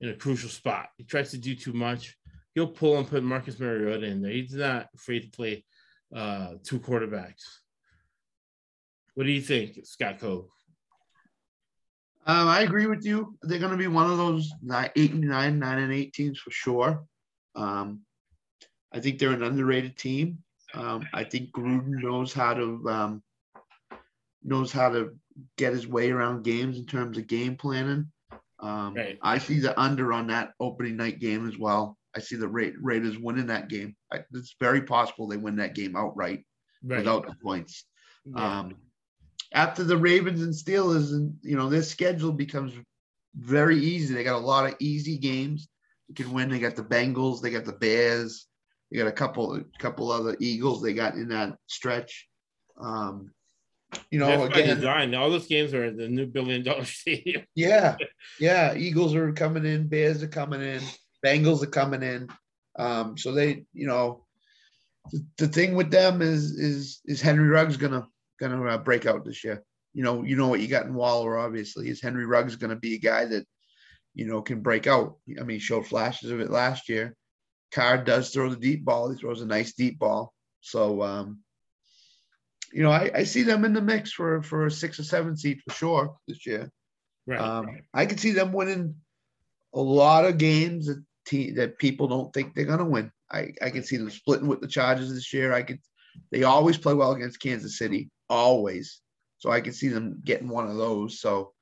S3: in a crucial spot. He tries to do too much. He'll pull and put Marcus Mariota in there. He's not afraid to play uh, two quarterbacks. What do you think, Scott Cove?
S5: Um, I agree with you. They're going to be one of those nine, eight and nine, nine and eight teams for sure. Um, I think they're an underrated team. Um, I think Gruden knows how to um, knows how to get his way around games in terms of game planning. Um,
S3: Right.
S5: I see the under on that opening night game as well. I see the Ra- Raiders winning that game. I, it's very possible they win that game outright without the points.
S3: Yeah.
S5: Um, after the Ravens and Steelers, and you know their schedule becomes very easy. They got a lot of easy games. You can win. They got the Bengals. They got the Bears. They got a couple, a couple other Eagles. They got in that stretch. Um, you know,
S3: That's
S5: again,
S3: design. All those games are the new billion dollar <laughs> stadium.
S5: yeah, yeah. Eagles are coming in. Bears are coming in. Bengals are coming in. Um, so they, you know, the, the thing with them is is is Henry Ruggs gonna gonna uh, break out this year. You know, you know what you got in Waller. Obviously, is Henry Ruggs gonna be a guy that you know can break out. I mean, he showed flashes of it last year. Carr does throw the deep ball. He throws a nice deep ball. So, um, you know, I, I see them in the mix for for a six or seven seed for sure this year.
S3: Right.
S5: Um, I could see them winning a lot of games that te- that people don't think they're gonna win. I, I can see them splitting with the Chargers this year. I could. They always play well against Kansas City, always. So I can see them getting one of those. So,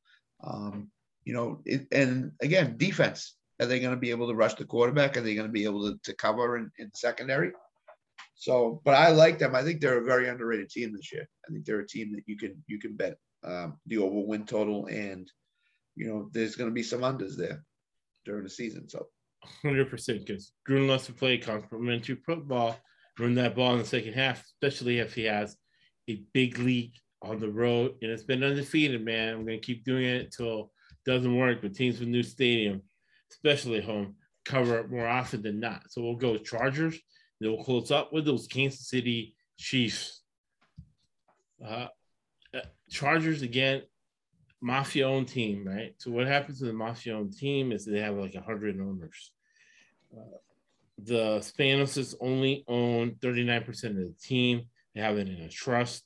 S5: um, you know, it, and again, defense. Are they going to be able to rush the quarterback? Are they going to be able to, to cover in, in secondary? So, but I like them. I think they're a very underrated team this year. I think they're a team that you can you can bet um, the over win total, and you know there's going to be some unders there during the season. So
S3: Hundred percent, because Gruden loves to play complementary football, run that ball in the second half, especially if he has a big league on the road and it's been undefeated. Man, I'm gonna keep doing it until it doesn't work. But teams with new stadium, especially home, cover more often than not. So we'll go Chargers. Then we'll close up with those Kansas City Chiefs. Uh, uh, Chargers again, mafia owned team, right? So what happens to the mafia owned team is they have like hundred owners. Uh, the Spanos only own 39% of the team. They have it in a trust.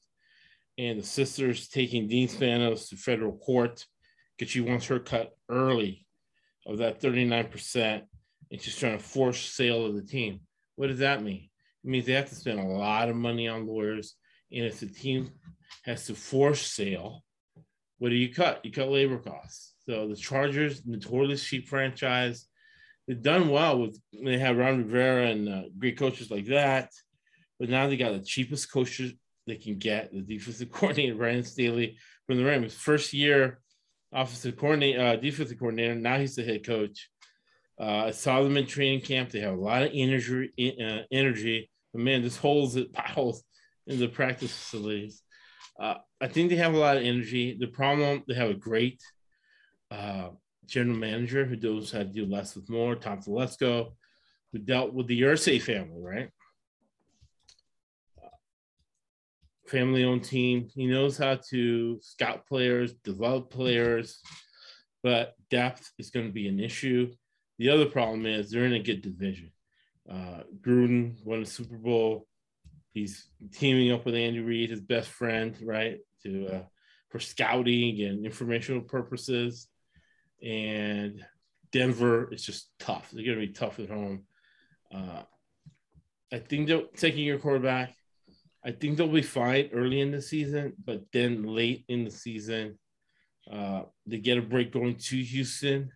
S3: And the sister's taking Dean Spanos to federal court because she wants her cut early of that 39%. And she's trying to force sale of the team. What does that mean? It means they have to spend a lot of money on lawyers. And if the team has to force sale, what do you cut? You cut labor costs. So the Chargers, notorious cheap franchise, they've done well with they have Ron Rivera and uh, great coaches like that, but now they got the cheapest coaches they can get. The defensive <laughs> coordinator Brandon Staley from the Rams, first year offensive coordinator, uh, defensive coordinator. Now he's the head coach. Uh, in training camp. They have a lot of energy. Uh, energy, but man, this holes it piles in the practice facilities. Uh, I think they have a lot of energy. The problem, they have a great uh, general manager who knows how to do less with more, Tom Telesco, who dealt with the Irsay family, right? Family owned team. He knows how to scout players, develop players, but depth is going to be an issue. The other problem is they're in a good division. Uh, Gruden won a Super Bowl. He's teaming up with Andy Reid, his best friend, right, to uh, for scouting and informational purposes. And Denver is just tough. They're going to be tough at home. Uh, I think they're taking your quarterback. I think they'll be fine early in the season, but then late in the season, uh, they get a break going to Houston.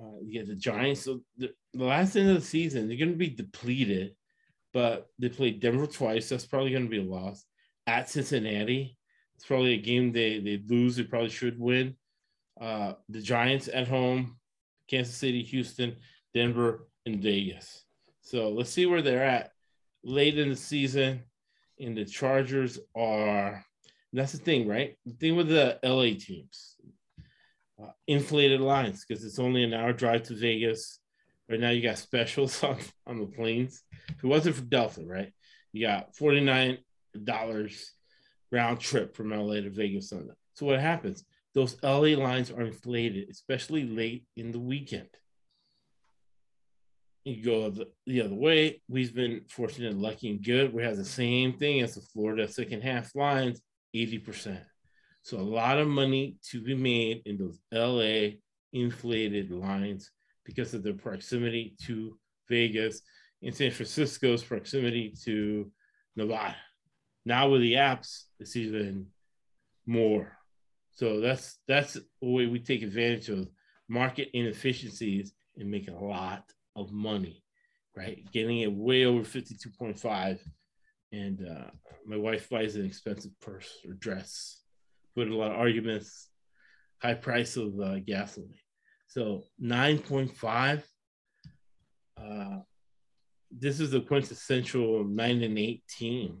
S3: Uh, you get the Giants. So the, the last end of the season, they're going to be depleted, but they play Denver twice. That's probably going to be a loss. At Cincinnati, it's probably a game they, they lose. They probably should win. Uh, the Giants at home, Kansas City, Houston, Denver, and Vegas. So let's see where they're at late in the season. And the Chargers are, that's the thing, right? The thing with the LA teams, uh, inflated lines because it's only an hour drive to Vegas. Right now, you got specials <laughs> on, on the planes. If it wasn't for Delta, right? You got $49 round trip from LA to Vegas on that. So what happens? Those LA lines are inflated, especially late in the weekend. You go the, the other way. We've been fortunate, and lucky, and good. We have the same thing as the Florida second half lines, 80%. So a lot of money to be made in those LA inflated lines because of their proximity to Vegas and San Francisco's proximity to Nevada. Now with the apps, it's even more. So that's that's the way we take advantage of market inefficiencies and make a lot of money, right? Getting it way over 52.5. And uh, my wife buys an expensive purse or dress with a lot of arguments, high price of uh, gasoline. So 9.5. Uh, this is the quintessential nine and eight team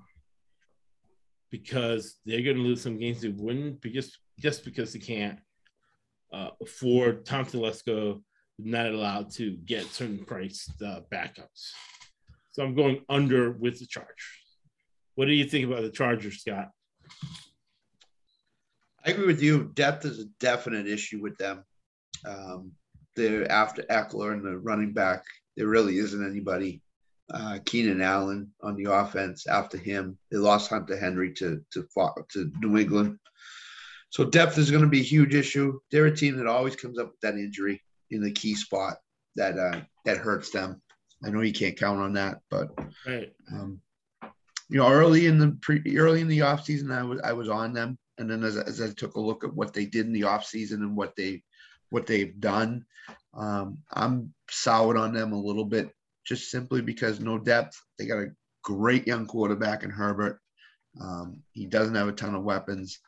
S3: because they're going to lose some games they wouldn't because just because they can't uh, afford Tom Telesco not allowed to get certain price uh, backups. So I'm going under with the Chargers. What do you think about the Chargers, Scott?
S5: I agree with you. Depth is a definite issue with them. Um, they're after Ekeler and the running back. There really isn't anybody. Uh, Keenan Allen on the offense after him. They lost Hunter Henry to to to New England. So depth is going to be a huge issue. They're a team that always comes up with that injury in the key spot that uh, that hurts them. I know you can't count on that, but
S3: right.
S5: um, you know, early in the pre, early in the off season, I was I was on them, and then as, as I took a look at what they did in the off season and what they what they've done, um, I'm soured on them a little bit, just simply because no depth. They got a great young quarterback in Herbert. Um, he doesn't have a ton of weapons.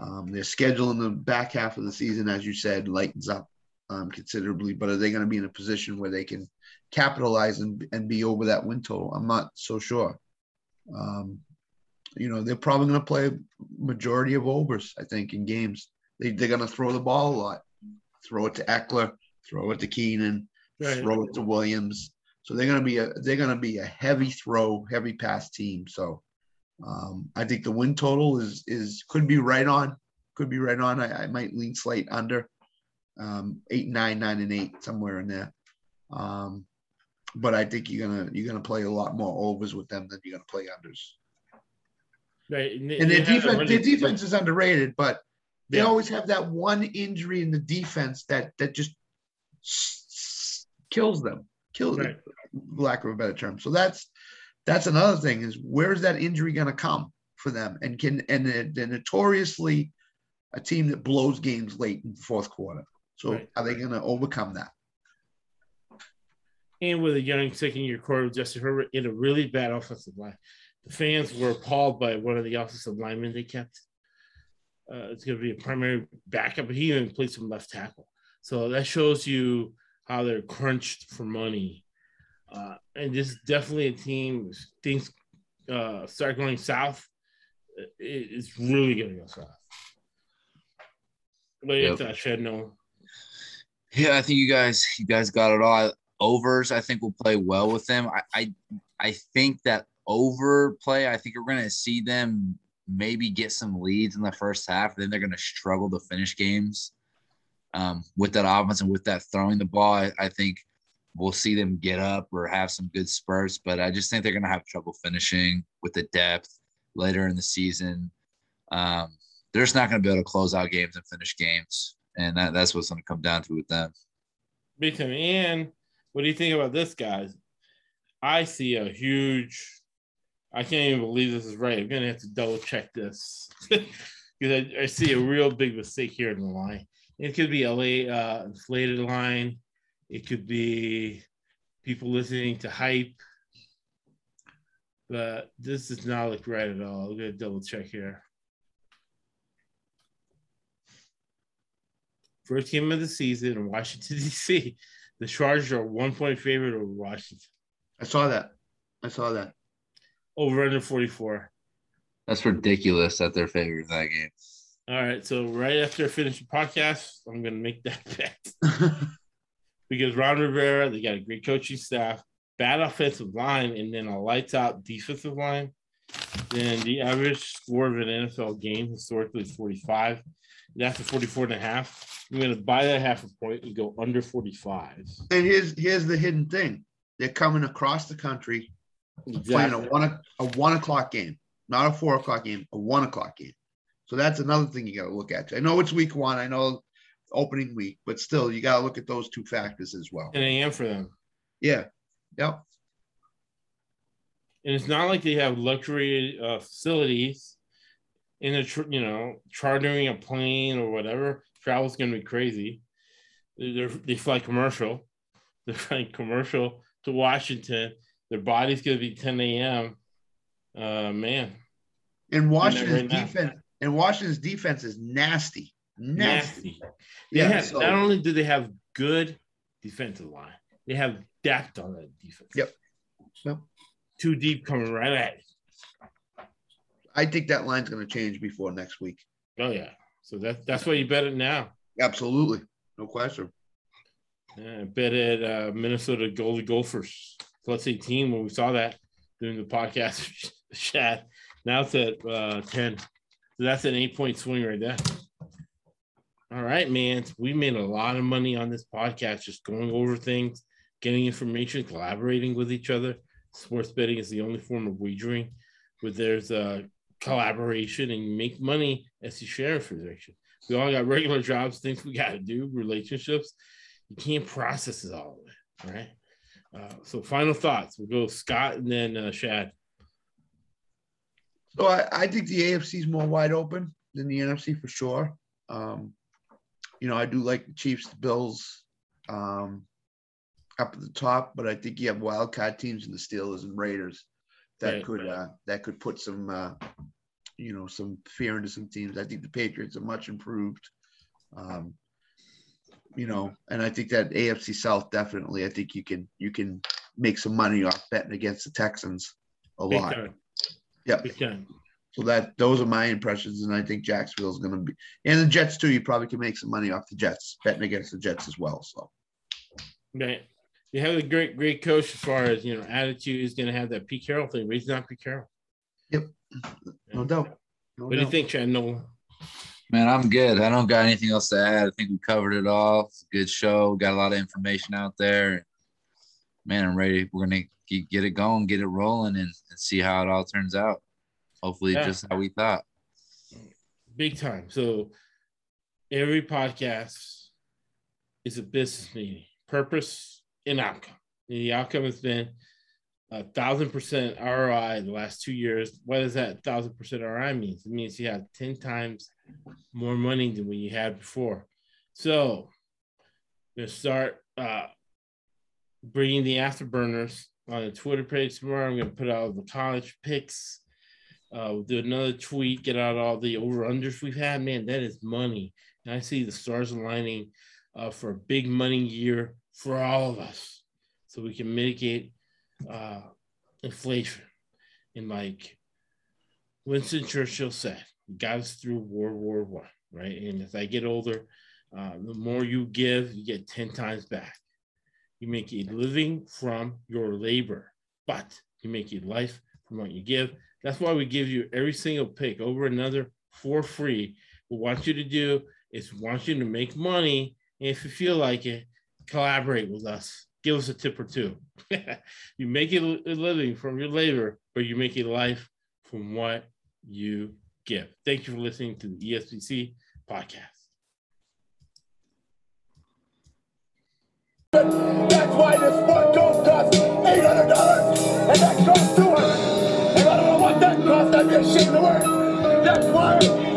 S5: Um, their schedule in the back half of the season, as you said, lightens up um, considerably. But are they going to be in a position where they can capitalize and, and be over that win total? I'm not so sure. Um, you know, they're probably going to play majority of overs, I think, in games. They, they're going to throw the ball a lot. Throw it to Ekeler, throw it to Keenan, right. throw it to Williams. So they're going to be a they're going to be a heavy throw, heavy pass team. So um, I think the win total is is could be right on, could be right on. I, I might lean slight under um, eight, nine, nine, and eight, somewhere in there. Um, but I think you're gonna you're gonna play a lot more overs with them than you're gonna play unders.
S3: Right,
S5: and, and their defense, their defense is underrated, but they yeah. always have that one injury in the defense that that just kills them, kills right. them, lack of a better term. So that's that's another thing is where's that injury going to come for them? And can and they're, they're, notoriously a team that blows games late in the fourth quarter. So right. are they going to overcome that?
S3: And with a young second year quarter, Justin Herbert in a really bad offensive line, the fans were appalled by one of the offensive linemen they kept. Uh, it's going to be a primary backup, but he even played some left tackle. So that shows you how they're crunched for money. Uh, and this is definitely a team. Things uh, start going south. it's really going to go south. But yep. that shed no.
S4: Yeah, I think you guys you guys got it all. Overs, I think will play well with them. I I, I think that over play, I think we're gonna see them maybe get some leads in the first half. Then they're gonna struggle to finish games. Um, with that offense and with that throwing the ball, I, I think we'll see them get up or have some good spurts. But I just think they're gonna have trouble finishing with the depth later in the season. Um, they're just not going to be able to close out games and finish games and that, that's what's going to come down to with them.
S3: Time. And what do you think about this, guys? I see a huge. I can't even believe this is right. I'm gonna have to double check this <laughs> because I, I, see a real big mistake here in the line. It could be LA uh, inflated line. It could be people listening to hype. But this does not look right at all. I'm gonna double check here. First game of the season in Washington, <laughs> D.C. The Chargers are one point favorite over Washington.
S5: I saw that. I saw that.
S3: Over under 44.
S4: That's ridiculous that they're favored that game.
S3: All right. So right after I finish the podcast, I'm gonna make that <laughs> bet. <laughs> because Ron Rivera, they got a great coaching staff, bad offensive line, and then a lights out defensive line. Then the average score of an NFL game historically is 45. That's a 44 and a half. I'm going to buy that half a point and go under 45.
S5: And here's here's the hidden thing: they're coming across the country, exactly. playing a one a one o'clock game, not a four o'clock game, a one o'clock game. So that's another thing you got to look at. I know it's week one. I know opening week, but still, you got to look at those two factors as well.
S3: 10 a.m. for them.
S5: Yeah. Yep.
S3: And it's not like they have luxury uh, facilities in the tr- you know chartering a plane or whatever travel's going to be crazy. They're, they fly commercial. <laughs> They're flying commercial to washington. Their body's going to be 10 a.m uh man.
S5: And washington's defense and washington's defense is nasty. Nasty, nasty.
S3: yeah have, so. not only do they have good defensive line they have depth on that defense.
S5: Yep. Yep.
S3: Too deep coming right at you.
S5: I think that line's going to change before next week.
S3: Oh yeah, so that that's why you bet it now.
S5: Absolutely, no question.
S3: Yeah, bet it uh, Minnesota Golden Gophers plus eighteen when we saw that during the podcast <laughs> chat. Now it's at uh, ten, so that's an eight point swing right there. All right, man, we made a lot of money on this podcast just going over things, getting information, collaborating with each other. Sports betting is the only form of wagering where there's a collaboration and make money as the sheriff position. We all got regular jobs, things we got to do, relationships. You can't process it all of it, right? Uh, so, final thoughts. We'll go Scott and then uh, Chad.
S5: So, I, I think the AFC is more wide open than the NFC for sure. Um, you know, I do like the Chiefs, the Bills um, up at the top, but I think you have wild card teams in the Steelers and Raiders that right, could right. Uh, that could put some uh, you know some fear into some teams. I think the Patriots are much improved. Um, you know, and I think that AFC South definitely. I think you can you can make some money off betting against the Texans a Big lot. Yeah. So that those are my impressions, and I think Jacksonville is going to be, and the Jets too. You probably can make some money off the Jets betting against the Jets as well. So.
S3: Right you have a great, great coach as far as you know, attitude is going to have that Pete Carroll thing, but he's not Pete Carroll.
S5: Yep, no doubt.
S3: No what doubt. do you think, Chad Nolan?
S4: Man, I'm good. I don't got anything else to add. I think we covered it all. It's a good show. Got a lot of information out there. Man, I'm ready. We're gonna get it going, get it rolling, and, and see how it all turns out. Hopefully, yeah. just how we thought.
S3: Big time. So, every podcast is a business meeting. Purpose, and outcome. And The outcome has been a thousand percent ROI the last two years. What does that thousand percent ROI mean? It means you have 10 times more money than what you had before. So to start uh, bringing the afterburners on the Twitter page tomorrow. I'm going to put out the college picks. Uh, we'll do another tweet, get out all the over unders we've had. Man, that is money. And I see the stars aligning uh, for a big money year for all of us so we can mitigate uh, inflation. And like Winston Churchill said, got us through World War One, right? And as I get older, uh, the more you give, you get 10 times back. You make a living from your labor, but you make a life from what you give. That's why we give you every single pick over another for free. What we want you to do is want you to make money. And if you feel like it, collaborate with us give us a tip or two. <laughs> you make a living from your labor, but you make a life from what you give. Thank you for listening to the ESPC podcast. That's why this one coat costs eight hundred dollars, and that cost two hundred. And I don't know what that cost. I'd be ashamed to wear. That's why.